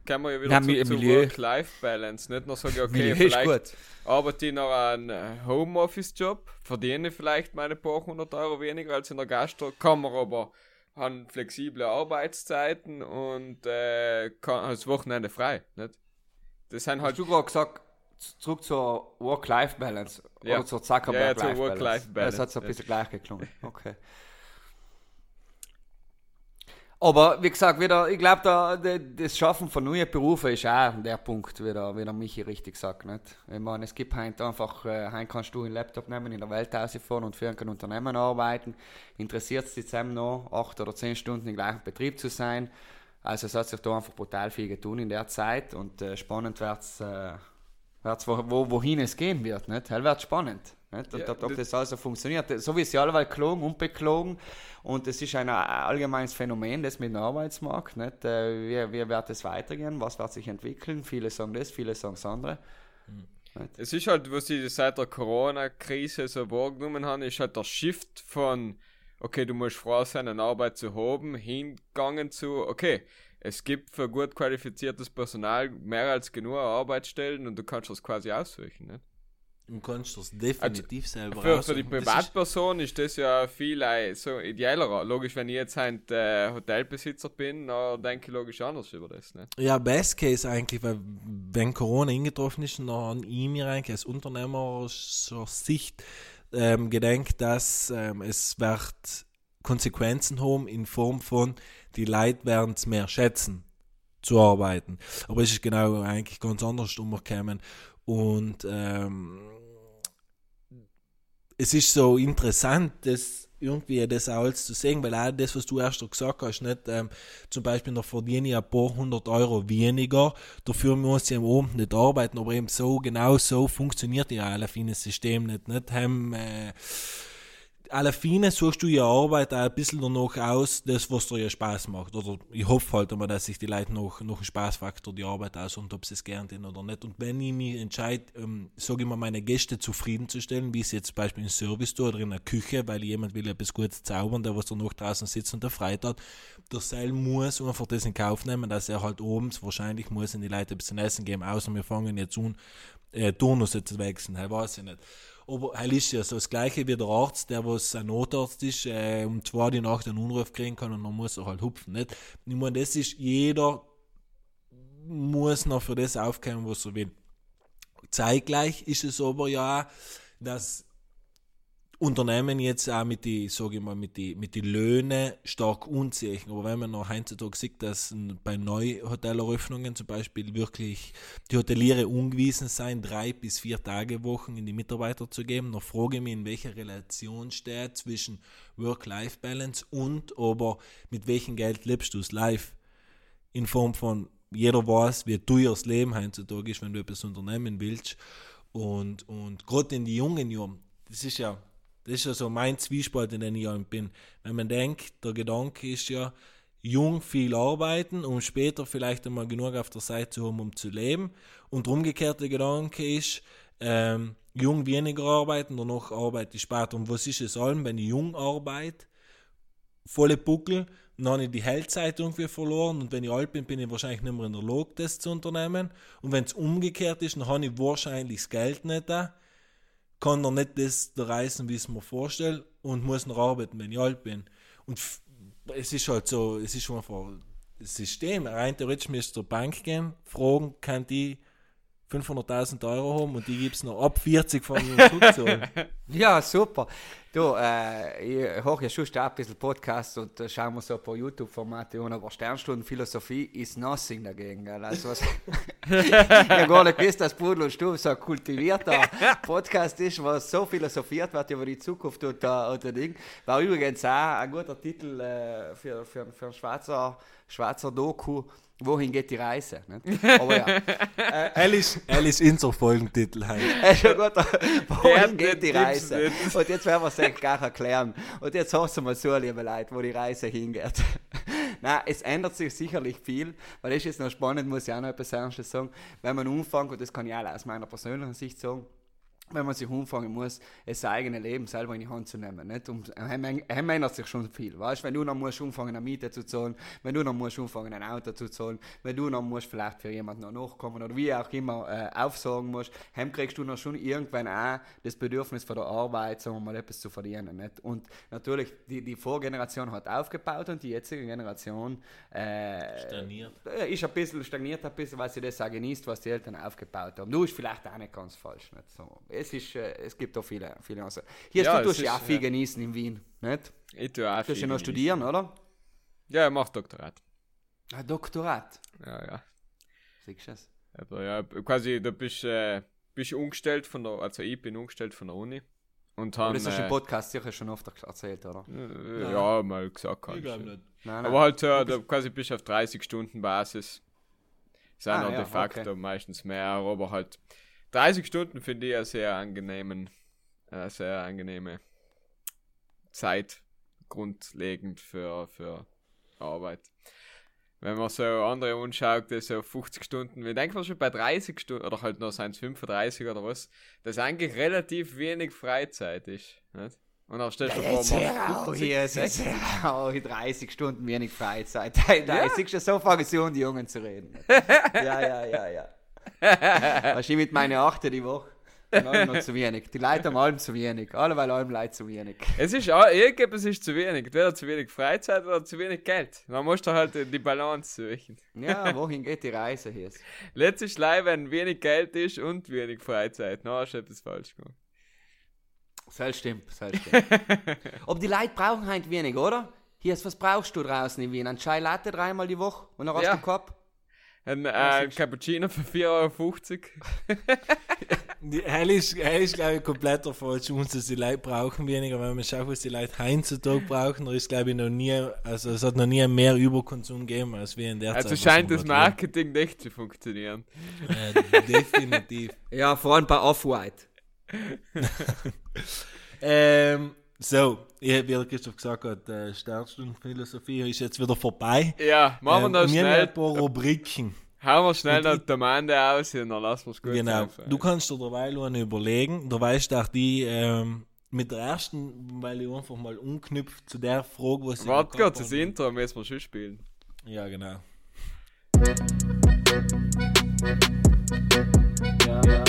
S2: kann man ja wieder
S4: Nein,
S2: zu, zu. Work-Life-Balance. Nicht nur sagen, okay,
S4: Milieu
S2: vielleicht arbeite ich noch einen äh, Homeoffice-Job, verdiene vielleicht meine paar hundert Euro weniger als in der Gastro, kann man aber haben flexible Arbeitszeiten und äh, kann das Wochenende frei. Nicht? Das sind
S4: Hast
S2: halt
S4: du gerade gesagt, zurück zur Work-Life-Balance
S2: Ja.
S4: oder zur
S2: Ja, ja, zur
S4: Zuckerberg-Life-Balance?
S2: Work-Life-Balance,
S4: Das hat so ein
S2: ja.
S4: bisschen gleich geklungen. Okay. Aber wie gesagt, wieder, ich glaube, da, das Schaffen von neuen Berufen ist auch der Punkt, wie der, wie der Michi richtig sagt. Nicht? Ich meine, es gibt heute einfach, äh, heute kannst du einen Laptop nehmen, in der Welt rausfahren und für ein Unternehmen arbeiten. Interessiert es dich zusammen noch, acht oder zehn Stunden im gleichen Betrieb zu sein? Also es hat sich da einfach brutal viel getan in der Zeit und äh, spannend wird es, äh, wo, wo, wohin es gehen wird. Nicht? Hell wird spannend. Nicht?
S2: Ja,
S4: ob,
S2: das-
S4: das also funktioniert. So wie sie alle gelogen und beklagen. Und es ist ein allgemeines Phänomen, das mit dem Arbeitsmarkt. Nicht? Äh, Wie, wie wird es weitergehen? Was wird sich entwickeln? Viele sagen das, viele sagen das andere.
S2: Es ist halt, was ich seit der Corona-Krise so wahrgenommen habe, ist halt der Shift von, okay, du musst froh sein, eine Arbeit zu haben, hingegangen zu, okay, es gibt für gut qualifiziertes Personal mehr als genug Arbeitsstellen und du kannst das quasi aussuchen. Nicht?
S3: Du kannst das definitiv selber
S2: Für, für die
S3: Das ist-
S2: Privatperson ist das ja viel äh, so idealer. Logisch, wenn ich jetzt ein äh, Hotelbesitzer bin, dann denke ich logisch anders über das. Nicht?
S3: Ja, Best Case eigentlich, weil wenn Corona eingetroffen ist, dann habe ich mir eigentlich als Unternehmer zur Sicht ähm, gedenkt, dass ähm, es wird Konsequenzen haben in Form von, die Leute werden es mehr schätzen zu arbeiten. Aber es ist genau eigentlich ganz anders umgekommen. Und ähm, es ist so interessant, das irgendwie das auch alles zu sehen, weil auch das, was du erst gesagt hast, nicht ähm, zum Beispiel noch verdiene ich ein paar hundert Euro weniger, dafür muss ich am Abend nicht arbeiten, aber eben so, genau so funktioniert ja alle fines System nicht, nicht haben, äh, alle Fine suchst du ja Arbeit auch ein bisschen danach aus, das, was dir ja Spaß macht. Oder ich hoffe halt immer, dass sich die Leute noch, noch einen Spaßfaktor die Arbeit aus und ob sie es gern tun oder nicht. Und wenn ich mich entscheide, ähm, sage ich mal, meine Gäste zufriedenzustellen, wie es jetzt zum Beispiel im Service tue oder in der Küche, weil jemand will etwas Gutes zaubern, der was danach draußen sitzt und der Freit hat, der Seil muss einfach das in Kauf nehmen, dass er halt abends wahrscheinlich muss in die Leute ein bisschen Essen geben, außer wir fangen jetzt an, äh, Turnus zu wechseln, halt weiß ich nicht. Aber er ist ja so das gleiche wie der Arzt, der was ein Notarzt ist, äh, um zwei die Nacht einen Anruf kriegen kann und dann muss er halt hupfen. Nicht? Ich meine, das ist, jeder muss noch für das aufkommen, was er will. Zeitgleich ist es aber ja, dass Unternehmen jetzt auch mit die, sage ich mal, mit die, mit die Löhne stark unziehen. Aber wenn man noch heutzutage sieht, dass bei Neuhoteleröffnungen zum Beispiel wirklich die Hoteliere ungewiesen sein, drei bis vier Tage Wochen in die Mitarbeiter zu geben, dann frage ich mich, in welcher Relation steht zwischen Work-Life-Balance und aber mit welchem Geld lebst du es live? In Form von, jeder weiß, wie teuer das Leben heutzutage ist, wenn du etwas unternehmen willst. Und, und gerade in die jungen Jahren, das ist ja, das ist ja so mein Zwiespalt, in dem ich bin. Wenn man denkt, der Gedanke ist ja, jung viel arbeiten, um später vielleicht einmal genug auf der Seite zu haben, um zu leben. Und der umgekehrte Gedanke ist, ähm, jung weniger arbeiten, danach arbeite ich später. Und was ist es allem, wenn ich jung arbeite, volle Buckel, dann habe ich die Heldzeit irgendwie verloren und wenn ich alt bin, bin ich wahrscheinlich nicht mehr in der Lage, das zu unternehmen. Und wenn es umgekehrt ist, dann habe ich wahrscheinlich das Geld nicht da, kann dann nicht das reisen, wie es mir vorstelle und muss noch arbeiten, wenn ich alt bin. Und es ist halt so, es ist einfach das System. Rein theoretisch müsste zur Bank gehen, fragen, kann die 500.000 Euro haben und die gibt es noch ab 40 von mir zurückzahlen.
S4: Ja, super. Du, äh, ich höre ja schon ein bisschen Podcast und äh, schauen wir so ein paar YouTube-Formate an, aber Sternstunden Philosophie ist nothing dagegen. Gell? Also, was, ich habe gar nicht gewusst, dass Pudel und Stub so ein kultivierter Podcast ist, was so philosophiert wird über die Zukunft und, äh, und das Ding. War übrigens auch ein guter Titel äh, für, für, für ein Schweizer, Schweizer Doku. Wohin geht die Reise? Nicht? Aber ja.
S3: Alice, Alice Inser Folgentitel halt.
S4: Gut, wohin geht die Reise? Und jetzt werden wir es eigentlich gar erklären. Und jetzt hast du mal so, liebe Leute, wo die Reise hingeht. Nein, es ändert sich sicherlich viel, weil das ist jetzt noch spannend, muss ich auch noch etwas Ernstes sagen. Wenn man anfängt, und das kann ich auch aus meiner persönlichen Sicht sagen, wenn man sich anfangen muss, das eigene Leben selber in die Hand zu nehmen. Nicht? Und er ändert sich schon viel. Weißt? Wenn du noch musst anfangen, eine Miete zu zahlen, wenn du noch musst anfangen, ein Auto zu zahlen, wenn du noch musst vielleicht für jemanden noch nachkommen oder wie auch immer äh, aufsagen musst, dann kriegst du noch schon irgendwann auch das Bedürfnis von der Arbeit, sagen wir mal, etwas zu verdienen. Nicht? Und natürlich, die, die Vorgeneration hat aufgebaut und die jetzige Generation äh,
S3: Stagniert.
S4: äh, ist ein bisschen stagniert, ein bisschen, weil sie das auch genießt, was die Eltern aufgebaut haben. Du ist vielleicht auch nicht ganz falsch. Nicht? So, es, ist, äh, es gibt auch viele, viele also, Hier
S2: Ja,
S4: du tust ja auch viel
S2: ja.
S4: genießen in Wien. Nicht?
S2: Ich tue auch
S4: Du tust ja noch
S2: genießen.
S4: studieren, oder?
S2: Ja, ich mach Doktorat.
S4: Ein Doktorat.
S2: Ja, ja.
S4: Siehst du es?
S2: Aber ja, quasi, du bist, äh, bist umgestellt von der, also ich bin umgestellt von der Uni. Und
S4: Aber
S2: haben,
S4: das hast du im
S2: äh,
S4: Podcast sicher schon oft erzählt, oder?
S2: äh, ja, mal gesagt.
S3: Ich glaube nicht.
S4: Nein,
S2: Aber halt, ja, du quasi bist auf 30 Stunden Basis. Ist auch
S4: Ah,
S2: noch
S4: ja,
S2: de facto
S4: okay.
S2: meistens mehr, aber halt 30 Stunden finde ich eine sehr angenehmen, äh, sehr angenehme Zeit grundlegend für, für Arbeit. Wenn man so andere anschaut, die so 50 Stunden, wir denken schon bei 30 Stunden, oder halt noch seien es 35 oder was, das eigentlich relativ wenig Freizeit ist. Nicht? Und dann stellst du vor, man-
S4: auf hier, ist auch 30 Stunden wenig Freizeit. Da, da siehst du, so fangen sie an, die Jungen zu reden. ja, ja, ja, ja. Was ich mit meinen Achte die Woche? Noch zu wenig. Die Leute haben allem zu wenig. Alle weil allem Leute zu wenig.
S2: Es ist auch, irgendetwas ist zu wenig. Entweder zu wenig Freizeit oder zu wenig Geld. Man muss da halt die Balance suchen.
S4: Ja, wohin geht die Reise hier?
S2: Letztes Leid, wenn wenig Geld ist und wenig Freizeit. Na, hast du etwas falsch gemacht.
S4: Das stimmt, das stimmt. Aber die Leute brauchen halt wenig, oder? Hier ist, was brauchst du draußen in Wien? Ein Chai Latte dreimal die Woche und dann hast
S2: Ja.
S4: du Kopf?
S2: Ein äh, Cappuccino für 4,50 Euro.
S3: Die Alice, Alice glaube ich, komplett der falsche uns, dass die Leute brauchen weniger. Wenn man schaut, was die Leute heutzutage brauchen, da ist, glaube ich, noch nie, also es hat noch nie mehr Überkonsum gegeben, als wir in der
S2: Also
S3: Zeit. was
S2: scheint das Marketing nicht zu funktionieren.
S3: Äh, definitiv.
S4: Ja, vor allem bei Off-White.
S3: ähm, so, ich, wie der Christoph gesagt hat, äh, Sternstundenphilosophie ist jetzt wieder vorbei.
S2: Ja, machen wir
S3: Ähm,
S2: noch
S3: und wir haben
S2: schnell.
S3: ein paar Rubriken.
S2: Hauen wir schnell die Amande aus und dann lassen wir es gut
S3: Genau.
S2: sein.
S3: Du kannst dir dabei nur überlegen. Du weißt auch die ähm, mit der ersten, weil ich einfach mal umknüpft zu der Frage, was ich
S2: Warte kurz, das
S3: habe.
S2: Intro müssen wir schon spielen.
S3: Ja, genau.
S1: Ja, ja.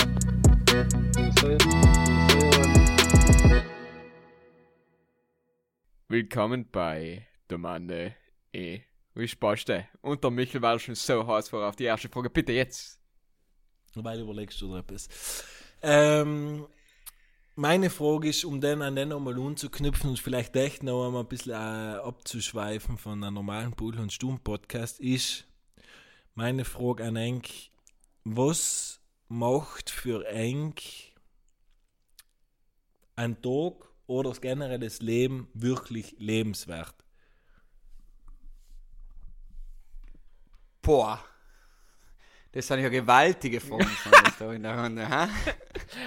S2: Willkommen bei Domande E. Wie spaßt du? Und der Michel war schon so heiß vor auf die erste Frage. Bitte jetzt.
S3: Weil überlegst du dir etwas. Ähm, meine Frage ist, um den an den nochmal anzuknüpfen und vielleicht echt noch einmal ein bisschen äh, abzuschweifen von einem normalen Bull- und Stumm-Podcast, ist meine Frage an Enk, was macht für Enk ein Tag oder das generelle Leben wirklich lebenswert?
S4: Boah. Das sind ja gewaltige Fragen da in der Runde, ha?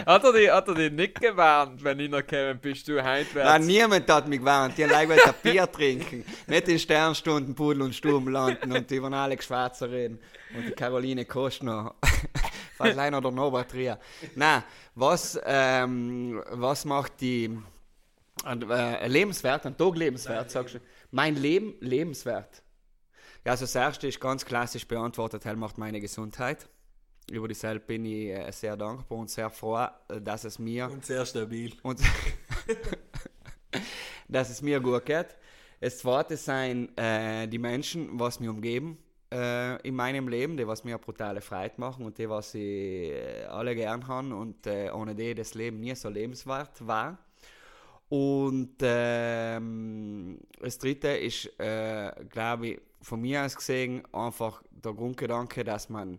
S2: hat, er die, hat er die nicht gewarnt, wenn ich noch gekommen bist, du
S4: Nein,
S2: heimwärts?
S4: niemand hat mich gewarnt. Die haben gleich ein Bier trinken. Nicht in Sternstunden Pudel und Sturm landen und über Alex Schwarzer reden. Und die Caroline Kostner. Fast leider der Norbert Trier. Nein, was, ähm, was macht die äh, lebenswert, ein Tag lebenswert, sagst du? Mein Leben lebenswert. Ja, also das erste ist ganz klassisch beantwortet, macht meine Gesundheit. Über dieselbe bin ich äh, sehr dankbar und sehr froh, äh, dass es mir
S3: Und sehr stabil.
S4: und dass es mir gut geht. Das zweite sind äh, die Menschen, was mich umgeben äh, in meinem Leben, die was mir eine brutale Freude machen und die was ich äh, alle gern haben und äh, ohne die das Leben nie so lebenswert war. Und ähm, das dritte ist, äh, glaube ich, von mir aus gesehen einfach der Grundgedanke, dass man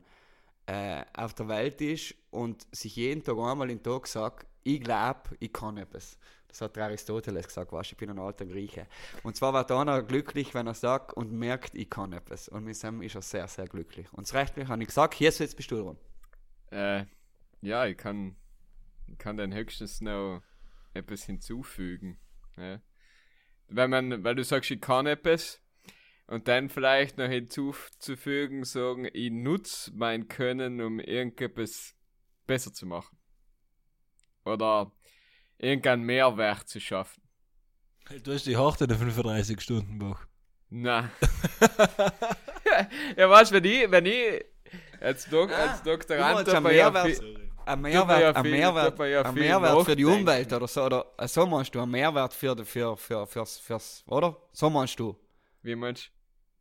S4: äh, auf der Welt ist und sich jeden Tag einmal den Tag sagt, ich glaube, ich kann etwas. Das hat der Aristoteles gesagt, weißt, ich bin ein alter Grieche. Und zwar wird einer glücklich, wenn er sagt und merkt, ich kann etwas. Und mit dem ist er sehr, sehr glücklich. Und das Rechtlich habe ich gesagt, hier jetzt bist du dran.
S2: Äh, ja, ich kann, ich kann dann höchstens noch etwas hinzufügen. Ja. Wenn man, weil du sagst, ich kann etwas, und dann vielleicht noch hinzuzufügen, sagen, ich nutze mein Können, um irgendetwas besser zu machen. Oder irgendeinen Mehrwert zu schaffen.
S3: Du hast die harte der 35-Stunden-Woche.
S2: Na. ja, weißt du, wenn ich, wenn ich als, Dok
S4: Ah,
S2: als Doktorand dabei
S4: ein Mehrwert. Ein Mehrwert,
S2: ja
S4: ein Mehrwert, für die. Umwelt oder so, oder äh, so meinst du, ein Mehrwert für, die- für, für, fürs, fürs, oder? So meinst du?
S2: Wie meinst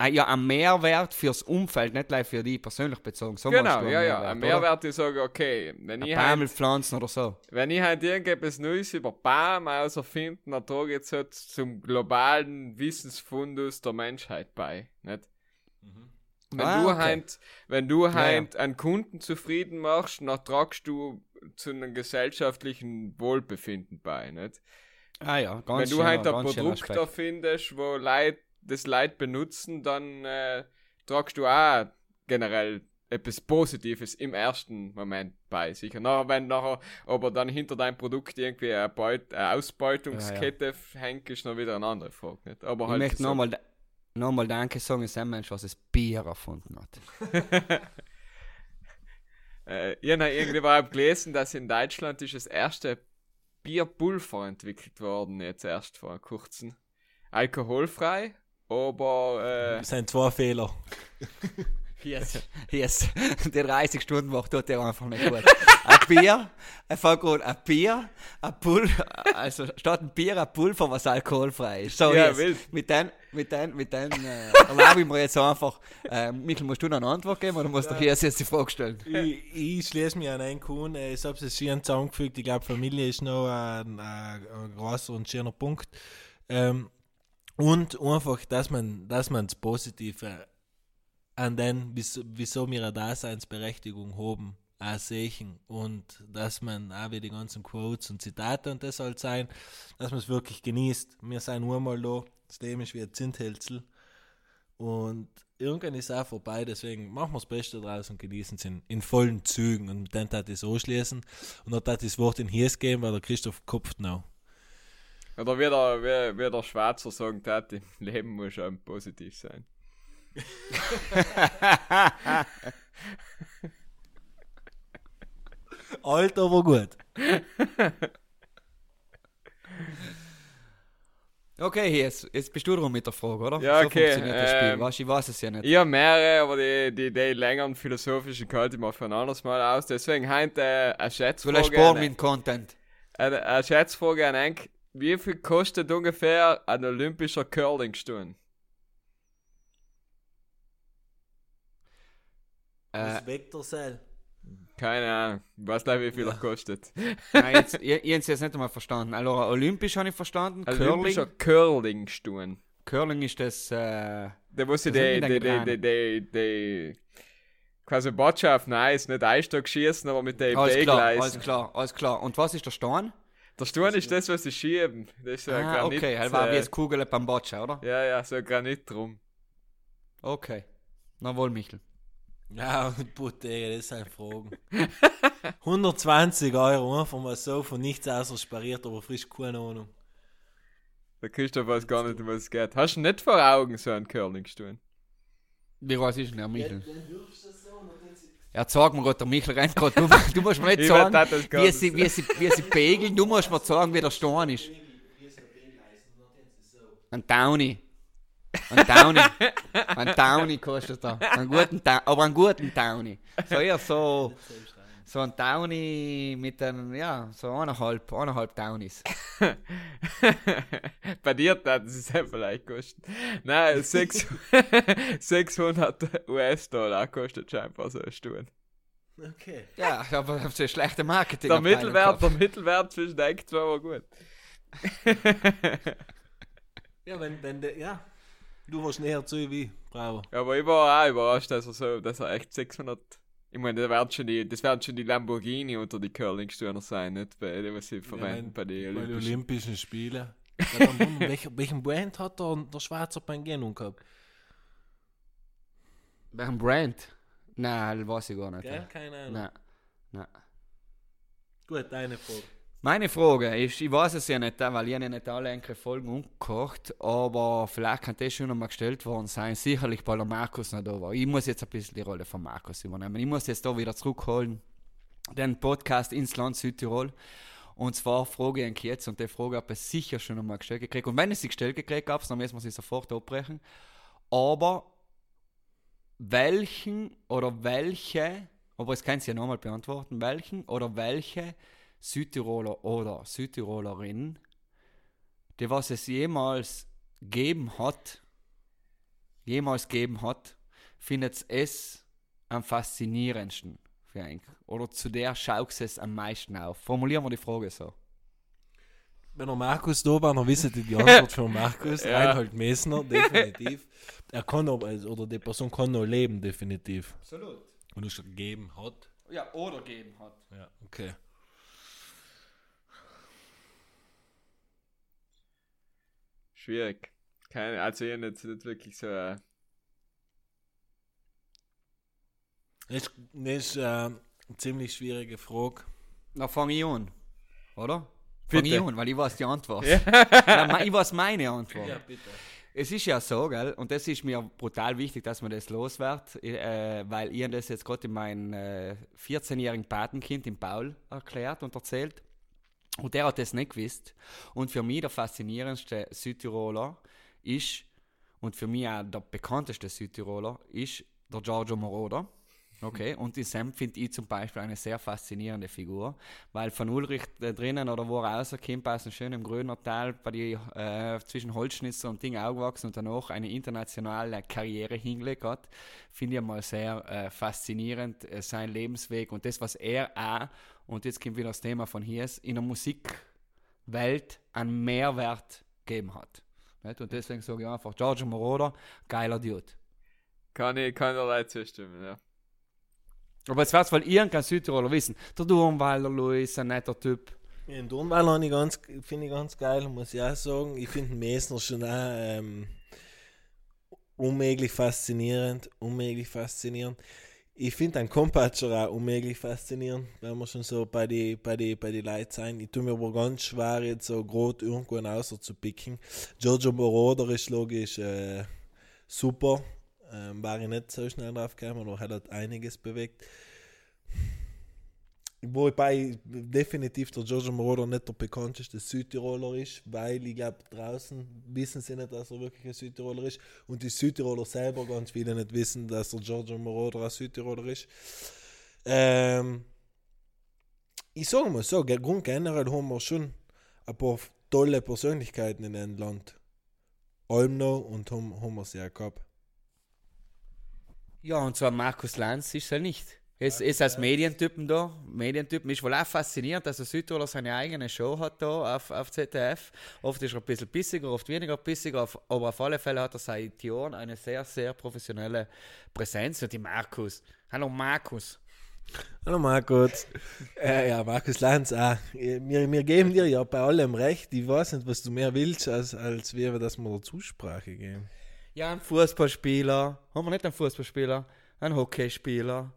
S4: Ah, Ja, ein Mehrwert fürs Umfeld, nicht gleich für die persönlich bezogen. So
S2: du? Genau,
S4: du
S2: ja, ja. Ein? Mehrwert, ich sage, okay, wenn ich, halt,
S4: Bäumel pflanzen oder so.
S2: wenn ich halt irgendetwas Neues über Baum auserfinden, dann trage ich jetzt halt zum globalen Wissensfundus der Menschheit bei, nicht? Wenn
S4: Ah,
S2: du
S4: okay.
S2: halt, wenn du
S4: ja.
S2: halt einen Kunden zufrieden machst, dann tragst du zu einem gesellschaftlichen Wohlbefinden bei, nicht?
S4: Ah ja, ganz
S2: Wenn du halt ein Produkt erfindest, wo Leute das Leute benutzen, dann äh, tragst du auch generell etwas Positives im ersten Moment bei sich. Und nachher, wenn nachher, aber dann hinter deinem Produkt irgendwie eine, Beut eine Ausbeutungskette hängt, ist noch wieder eine andere Frage. Nicht? Aber
S4: Ich
S2: halt
S4: möchte
S2: so-
S4: nochmal nochmal Danke sagen, ist ein Mensch, was das Bier erfunden hat.
S2: Äh, ich habe irgendwie überhaupt gelesen, dass in Deutschland ist das erste Bierpulver entwickelt worden, jetzt erst vor kurzem. Alkoholfrei, aber äh,
S3: Das sind zwei Fehler.
S4: Yes. yes. Die 30 Stunden Woche tut der einfach nicht gut. Ein Bier, ein Vollgrund, ein Bier, ein Pulver, also statt ein Bier, ein Pulver, was alkoholfrei ist. So,
S2: Ja,
S4: yes.
S2: wild.
S4: Mit den, mit den, mit den, äh, erlaube ich mir jetzt einfach, äh, Michael, musst du noch eine Antwort geben oder musst du hier jetzt die Frage stellen?
S3: ich, ich schließe mich an einen Kuhn. äh, Ich habe es schön zusammengefügt. Ich glaube, Familie ist noch ein, ein, ein großer und schöner Punkt. Ähm, und einfach, dass man, dass man das Positive an den, wieso, wir eine Daseinsberechtigung haben, auch sehen. Und dass man auch wie die ganzen Quotes und Zitate und das soll sein, dass man es wirklich genießt. Wir sind nur mal da. Das Leben ist wie ein Zinthälzel. Und irgendwann ist es auch vorbei, deswegen machen wir das Beste draus und genießen es in, in vollen Zügen. Und dann tat ich es anschließen. Und dann tat ich das Wort in Hies geben, weil der Christoph kopft noch.
S2: Oder wie der, wie, wie der Schwarzer sagen im Leben muss schon positiv sein.
S3: Alt, aber gut.
S4: Okay, jetzt, jetzt bist du dran mit der Frage, oder?
S2: Ja,
S4: so
S2: okay,
S4: funktioniert das Spiel.
S2: ähm,
S4: Weißt, ich weiß es ja nicht.
S2: Ich habe mehrere, aber die, die, die längeren philosophischen halte ich mal für ein anderes Mal aus. Deswegen heute äh, eine
S4: Vielleicht
S2: Schätzfrage.
S4: sparen
S2: An,
S4: mit Content.
S2: eine, eine Schätzfrage an Enk. Wie viel kostet ungefähr ein olympischer Curling-Sturm?
S4: Äh,
S3: Das Vektorsell.
S2: Keine Ahnung. Weiß nicht, wie viel er kostet.
S4: nein, jetzt, ich, ich jetzt nicht einmal verstanden. Also, olympisch habe ich verstanden. Curling.
S2: olympischer Curling-Sturm.
S4: Curling ist das, äh,
S2: Da muss ich die, die,
S4: die
S2: die, die, quasi Botschaft, nein, ist nicht Einstock schießen, aber mit den
S4: alles klar, alles
S2: B-Gleisen.
S4: klar, alles klar. Und was ist der Stein?
S2: Der Sturm ist das, was sie schieben. Das ist so ein
S4: Ah,
S2: Granit.
S4: okay, er war wie
S2: äh,
S4: jetzt Kugel beim Boccia, oder?
S2: ja, ja, so ein Granit drum.
S4: Okay. Na wohl, Michel.
S3: Ja, und Butter, das sind Fragen. 120 Euro, einfach mal so von nichts außer spariert, aber frisch keine Ahnung.
S2: Der Christoph weiß gar nicht, um was es geht. Hast du nicht vor Augen so einen Curlingstuhl?
S4: Wie groß ist denn der Michel? Ja, sag mir Gott, der Michel rennt gerade. Du, du musst mir nicht
S2: Ich
S4: sagen, wie sie, wie, sie, wie sie pegeln. Du musst mir sagen, wie der Stein ist. Ein Downy. Ein Downy. Ein Downy kostet er. Einen guten aber einen guten Downy. So eher so, so ein Downy mit einem, ja, so eineinhalb, eineinhalb Downies.
S2: Bei dir hat es ja vielleicht kosten. Nein, sechs- 600 US-Dollar kostet scheinbar so ein Stuhl.
S3: Okay.
S4: Ja, aber das ist eine schlechte Marketing.
S2: Der Mittelwert, der Mittelwert zwischen den zwei war gut.
S3: Ja, wenn, wenn der, ja. Du warst näher zu wie, bravo.
S2: Aber ich war auch überrascht, dass er so, dass er echt 600. Ich meine, das werden schon die, das werden schon die Lamborghini unter die Curling-Stürner sein, nicht bei dem, was sie verwenden bei den
S3: Bei den
S2: Olympischen.
S3: Olympischen Spielen. Ja, welcher, welchen Brand hat der, der Schweizer Pangeno gehabt?
S4: Welchen Brand? Nein, das weiß ich gar nicht.
S3: Gell? Keine Ahnung.
S4: Nein. Nein.
S3: Gut, deine Frage.
S4: Meine Frage ist, ich weiß es ja nicht, weil ich ja nicht alle enkele Folgen umgekocht, aber vielleicht kann das schon noch mal gestellt worden sein. Sicherlich, weil der Markus noch da war. Ich muss jetzt ein bisschen die Rolle von Markus übernehmen. Ich muss jetzt da wieder zurückholen, den Podcast ins Land Südtirol. Und zwar frage ich ihn jetzt, und die Frage habe ich sicher schon noch mal gestellt gekriegt. Und wenn ich sie gestellt gekriegt habe, dann müssen wir sie sofort abbrechen. Aber welchen oder welche, aber es kann sie ja nochmal beantworten, welchen oder welche Südtiroler oder Südtirolerin, die was es jemals geben hat, jemals geben hat, findet es am faszinierendsten einen. Oder zu der schaut es am meisten auf. Formulieren wir die Frage so.
S3: Wenn der Markus da war, dann wisst ihr die Antwort von Markus.
S2: Ja.
S3: Reinhold Messner, definitiv. Er kann aber, also, oder die Person kann noch leben, definitiv.
S4: Absolut.
S3: Und schon gegeben hat.
S4: Ja, oder geben hat.
S3: Ja, okay.
S2: Schwierig. Keine, also ich habe jetzt nicht wirklich so. Äh,
S3: Das ist, äh, eine ziemlich schwierige Frage.
S4: Na, fange ich an. Oder?
S2: Bitte.
S4: Fange ich an, weil ich weiß die Antwort. Nein, me- ich weiß meine Antwort.
S3: bitte.
S4: Es ist ja so, gell, und das ist mir brutal wichtig, dass man das loswert, äh, weil ich hab das jetzt gerade in meinem äh, 14-jährigen Patenkind, dem Paul, erklärt und erzählt. Und der hat das nicht gewusst. Und für mich der faszinierendste Südtiroler ist, und für mich auch der bekannteste Südtiroler, ist der Giorgio Moroder. Okay, und die Sam finde ich zum Beispiel eine sehr faszinierende Figur, weil von Ulrich äh, drinnen oder wo er rauskommt, aus einem schönen Grüner Tal, bei die, äh, zwischen Holzschnitzer und Ding aufgewachsen und danach eine internationale Karriere hingelegt hat, finde ich mal sehr äh, faszinierend, äh, sein Lebensweg und das, was er auch, und jetzt kommt wieder das Thema von hier, in der Musikwelt einen Mehrwert gegeben hat. Nicht? Und deswegen sage ich einfach, Giorgio Moroder, geiler Dude.
S2: kann ich da leider zustimmen, ja.
S4: Aber jetzt wird's, weil irgendein Südtiroler wissen. Der Durmweiler Luis, ein netter Typ.
S3: Den habe ich ganz, finde ich ganz geil, muss ich auch sagen. Ich finde den Messner schon auch ähm, unmöglich faszinierend. Unmöglich faszinierend. Ich finde einen Kompatscher auch unmöglich faszinierend, wenn wir schon so bei die, bei die, bei die Leuten sein. Ich tue mir aber ganz schwer, jetzt so groß irgendwo außer zu picken. Giorgio Moroder ist logisch äh, super. Ähm, war ich nicht so schnell drauf gekommen, aber hat halt einiges bewegt. Wobei definitiv der Giorgio Moroder nicht der bekannteste Südtiroler ist, weil ich glaube, draußen wissen sie nicht, dass er wirklich ein Südtiroler ist. Und die Südtiroler selber ganz viele nicht wissen, dass der Giorgio Moroder ein Südtiroler ist. Ähm, ich sage mal so, ge- grund generell haben wir schon ein paar tolle Persönlichkeiten in dem Land. Olmno und haben, haben wir sie auch gehabt.
S4: Ja, und zwar Markus Lanz ist er nicht. Es ist als Medientypen da. Medientypen ist wohl auch faszinierend, dass der Südtiroler seine eigene Show hat da auf, auf ZDF. Oft ist er ein bisschen bissiger, oft weniger bissiger, auf- aber auf alle Fälle hat er seit Jahren eine sehr, sehr professionelle Präsenz. Und die Markus. Hallo Markus.
S3: Hallo Markus. äh, ja, Markus Lanz auch. Äh, Wir, wir geben dir ja bei allem recht. Ich weiß nicht, was du mehr willst, als, als wir, dass wir der Zusprache geben.
S4: Ja, ein Fußballspieler. Haben wir nicht einen Fußballspieler? Ein Hockeyspieler.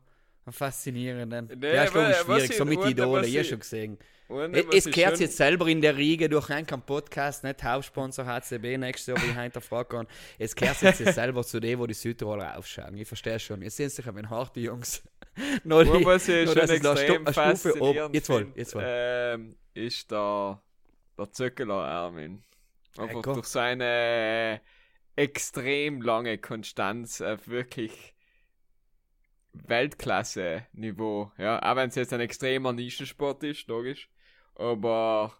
S4: Einen faszinierenden.
S2: Nee,
S4: ja, ist
S2: was
S4: schwierig, so mit Idole, ihr
S2: ich-
S4: schon gesehen.
S2: Und
S4: Es, kehrt
S2: schon-
S4: jetzt selber in der Riege durch einen Podcast, nicht Hauptsponsor HCB, nächstes Jahr, wie ich hinterfragen kann. Es kehrt jetzt, selber zu dem, wo die Südtiroler aufschauen. Ich verstehe schon. Ihr seht sich aber harte Jungs. noch
S2: Und was ich
S4: noch,
S2: schon extrem
S4: oben-
S2: faszinierend
S4: Jetzt wohl, jetzt wohl.
S2: ähm, ist der, der Zöckeler Ermin. Einfach
S4: Echo.
S2: durch seine extrem lange Konstanz auf wirklich Weltklasse-Niveau. Ja, auch wenn es jetzt ein extremer Nischensport ist, logisch. Aber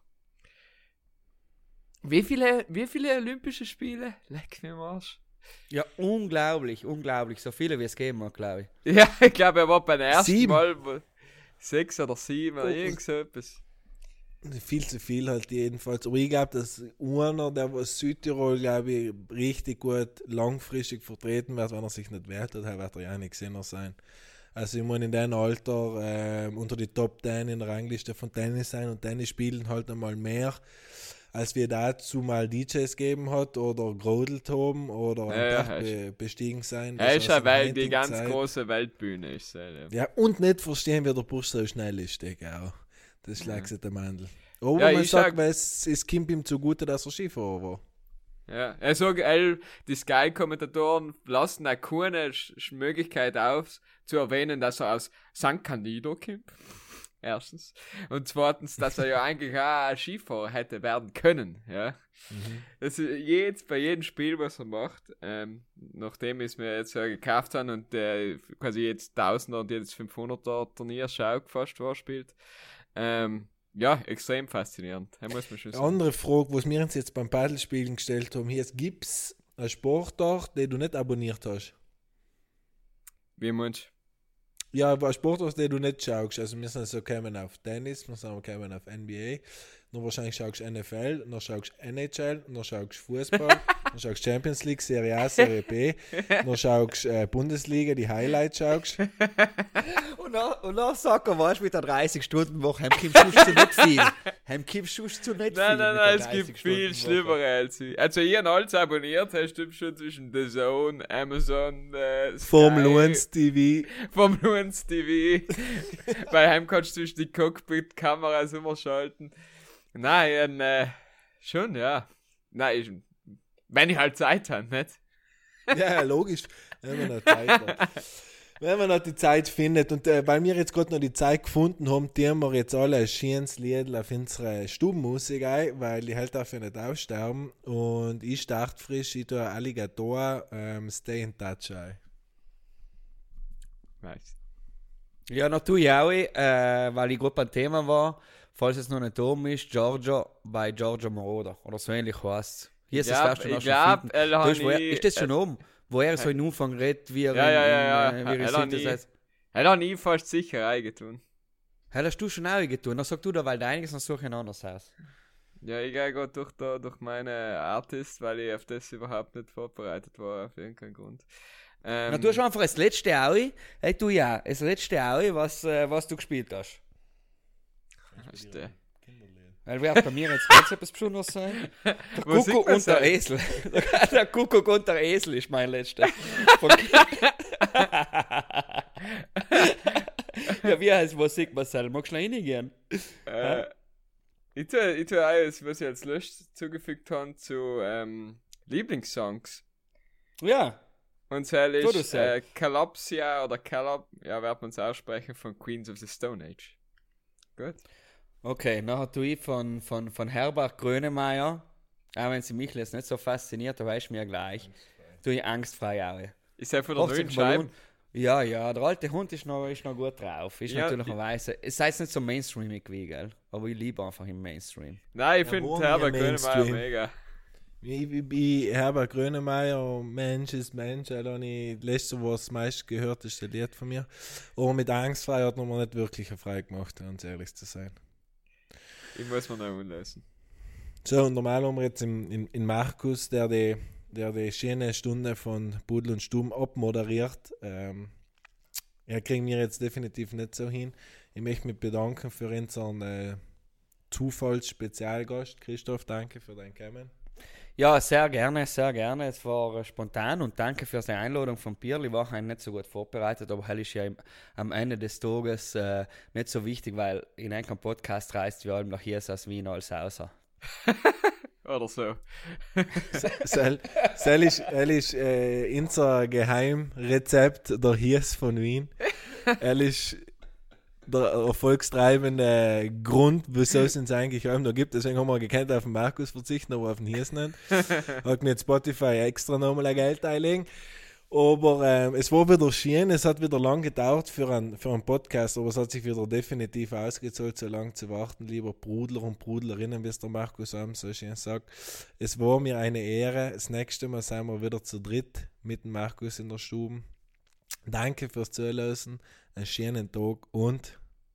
S2: wie viele, wie viele Olympische Spiele? Leck mir Arsch.
S4: Ja, unglaublich, unglaublich. So viele wie es geben mag, glaube ich.
S2: Ja, ich glaube, er war beim ersten
S3: Sieben.
S2: Mal sechs oder sieben oder
S3: Oh.
S2: irgend so etwas.
S3: Viel zu viel halt jedenfalls. Aber ich glaube, dass einer, der was Südtirol, glaube ich, richtig gut langfristig vertreten wird, wenn er sich nicht wählt hat, wird er ja nicht gesehen sein. Also ich meine, in deinem Alter ähm, unter die Top 10 in der Rangliste von Tennis sein und Tennis spielen halt einmal mehr, als wir dazu mal DJs geben hat oder grodelt haben oder
S2: Ja, ja,
S3: be bestiegen sein.
S2: Er ist ja, weil die ganz
S3: Zeit-
S2: große Weltbühne ist. äh,
S3: Ja, und nicht verstehen, wie der Busch so schnell ist, denke ich auch. Das schlägt sich der Mandel. Aber
S2: Ja,
S3: man sagt,
S2: sag-
S3: weil es, es kommt ihm zugute, dass er Skifahrer war.
S2: Ja, er sagt, ey, die Sky-Kommentatoren lassen auch keine Sch Möglichkeit auf, zu erwähnen, dass er aus San Candido kommt. Erstens. Und zweitens, dass er ja eigentlich auch Skifahrer hätte werden können, ja. Also jetzt bei jedem Spiel, was er macht, ähm, nachdem ich es mir jetzt ja gekauft habe und äh, quasi jetzt 1000er und jetzt 500er Turnier schaut, fast vorspielt, ähm, ja, extrem faszinierend. Da muss man schon
S3: Eine
S2: sagen.
S3: andere Frage, was wir uns jetzt beim Paddelspielen gestellt haben, hier gibt es einen Sportart, den du nicht abonniert hast?
S2: Wie meinst
S3: Ja, aber ein Sportart, den du nicht schaust. Also wir sind so gekommen auf Tennis, wir sind gekommen auf NBA, dann wahrscheinlich schaust du NFL, dann schaust du NHL, dann schaust du Fußball, dann schaust du Champions League, Serie A, Serie B, dann schaust du äh, Bundesliga, die Highlights schaust.
S4: Und nach, und nach Soccer warst du mit der 30-Stunden-Woche. Heim kommst du nicht viel. Heim kommst du zu nicht viel.
S2: Nein, nein, nein, es gibt
S4: 30
S2: viel schlimmere als ich. Also, ich habe alles abonniert, hast du schon zwischen The Zone, Amazon, äh, Sky,
S3: Formel 1 TV.
S2: Formel 1 TV. Bei Heim kannst du zwischen die Cockpit-Kameras umschalten. Nein, äh, schon, ja. Nein, ich, wenn ich halt Zeit habe, nicht?
S3: Ja, logisch. Wenn man noch Zeit hat. Wenn man noch die Zeit findet. Und äh, weil wir jetzt gerade noch die Zeit gefunden haben, tun wir jetzt alle ein schönes Lied auf unsere Stubenmusik ein, weil die hält dafür nicht aussterben. Und ich starte frisch, ich tue Alligator ähm, Stay in Touch ein.
S2: Nice.
S4: Ja, natürlich auch, äh, weil ich gut beim Thema war. Falls es noch nicht oben ist, Giorgio bei Giorgio Moroder. Oder so ähnlich heißt es. Hier ist
S2: Ja,
S4: das
S2: ich
S4: schon
S2: glaub,
S4: Du er, Ist das schon oben? Wo er so in Umfang redet, wie er
S2: Ja, ja, ja, ja.
S4: in, in, äh, wie er
S2: hat nie-
S4: synthesizt.
S2: Er hat nie fast sicher eingetun.
S4: Hey, hast du schon auch getan? Dann sag du da, weil du einiges noch suche ein anderes Haus.
S2: Ja, ich gehe gerade durch, da, durch meine Artist, weil ich auf das überhaupt nicht vorbereitet war, auf irgendeinen Grund. Ähm,
S4: Na, du hast einfach das letzte Aui. Hey, du ja, das letzte Aui, was, äh, was du gespielt hast.
S2: Hast du-
S4: Weil wird bei mir jetzt ganz etwas Besonderes sein. Der Kuckuck und der? Esel. Der Kuckuck und der Esel ist mein letzter. Ja, wie heißt was sieht man selber? Magst du noch reingehen?
S2: Äh, ich tue, ich tue alles, was ich als letztes zugefügt habe, zu ähm, Lieblingssongs.
S4: Ja.
S2: Und zwar ist
S4: das
S2: äh, Calopsia oder Calop, ja, wird man es aussprechen, von Queens of the Stone Age. Gut.
S4: Okay, nachher tue ich von, von, von Herbert Grönemeyer, auch wenn sie mich jetzt nicht so fasziniert, da weiß ich mir gleich, tue ich angstfrei auch.
S2: Ist er von der neuen
S4: 80
S2: Scheibe?
S4: Ballon. Ja, ja, der alte Hund ist noch, ist noch gut drauf. Ist
S2: Ja,
S4: natürlich eine Weise. Es sei jetzt nicht so mainstreamig wie, gell? Aber ich liebe einfach im Mainstream.
S2: Nein, ich
S3: Ja,
S2: finde Herbert Grönemeyer
S3: Mainstream?
S2: mega.
S3: Ich, ich, ich Herbert Grönemeyer, Mensch ist Mensch, da habe ich letzte Woche das meist gehört, ist ein Lied von mir. Aber mit Angstfrei hat man mir nicht wirklich eine frei gemacht, ganz ehrlich zu sein.
S2: Ich muss mir noch unlösen.
S3: So, und normal haben wir jetzt in, in, in Markus, der die, der die schöne Stunde von Pudel und Stumm abmoderiert. Ähm, er kriegen wir jetzt definitiv nicht so hin. Ich möchte mich bedanken für unseren äh, Zufallsspezialgast. Christoph, danke für dein Kommen.
S4: Ja, sehr gerne, sehr gerne. Es war äh, spontan und danke für die Einladung von Pierli. War eigentlich nicht so gut vorbereitet, aber hell ist ja im, am Ende des Tages äh, nicht so wichtig, weil in einem Podcast reist wir allem nach hier aus Wien als außer.
S2: Oder so.
S3: Sel, Sel ist, er ist äh, unser Geheimrezept der Hies von Wien. Er ist der erfolgstreibende Grund, wieso es uns eigentlich allem da gibt. Deswegen haben wir gekannt auf den Markus verzichten, aber auf den Hies nicht. Hat mir Spotify extra nochmal ein Geld einlegen. Aber ähm, es war wieder schön, es hat wieder lang gedauert für einen, für einen Podcast, aber es hat sich wieder definitiv ausgezahlt, so lange zu warten, lieber Brudler und Brudlerinnen, wie es der Markus Am so schön sagt. Es war mir eine Ehre. Das nächste Mal sind wir wieder zu dritt mit dem Markus in der Stube. Danke fürs Zuhören, einen schönen Tag und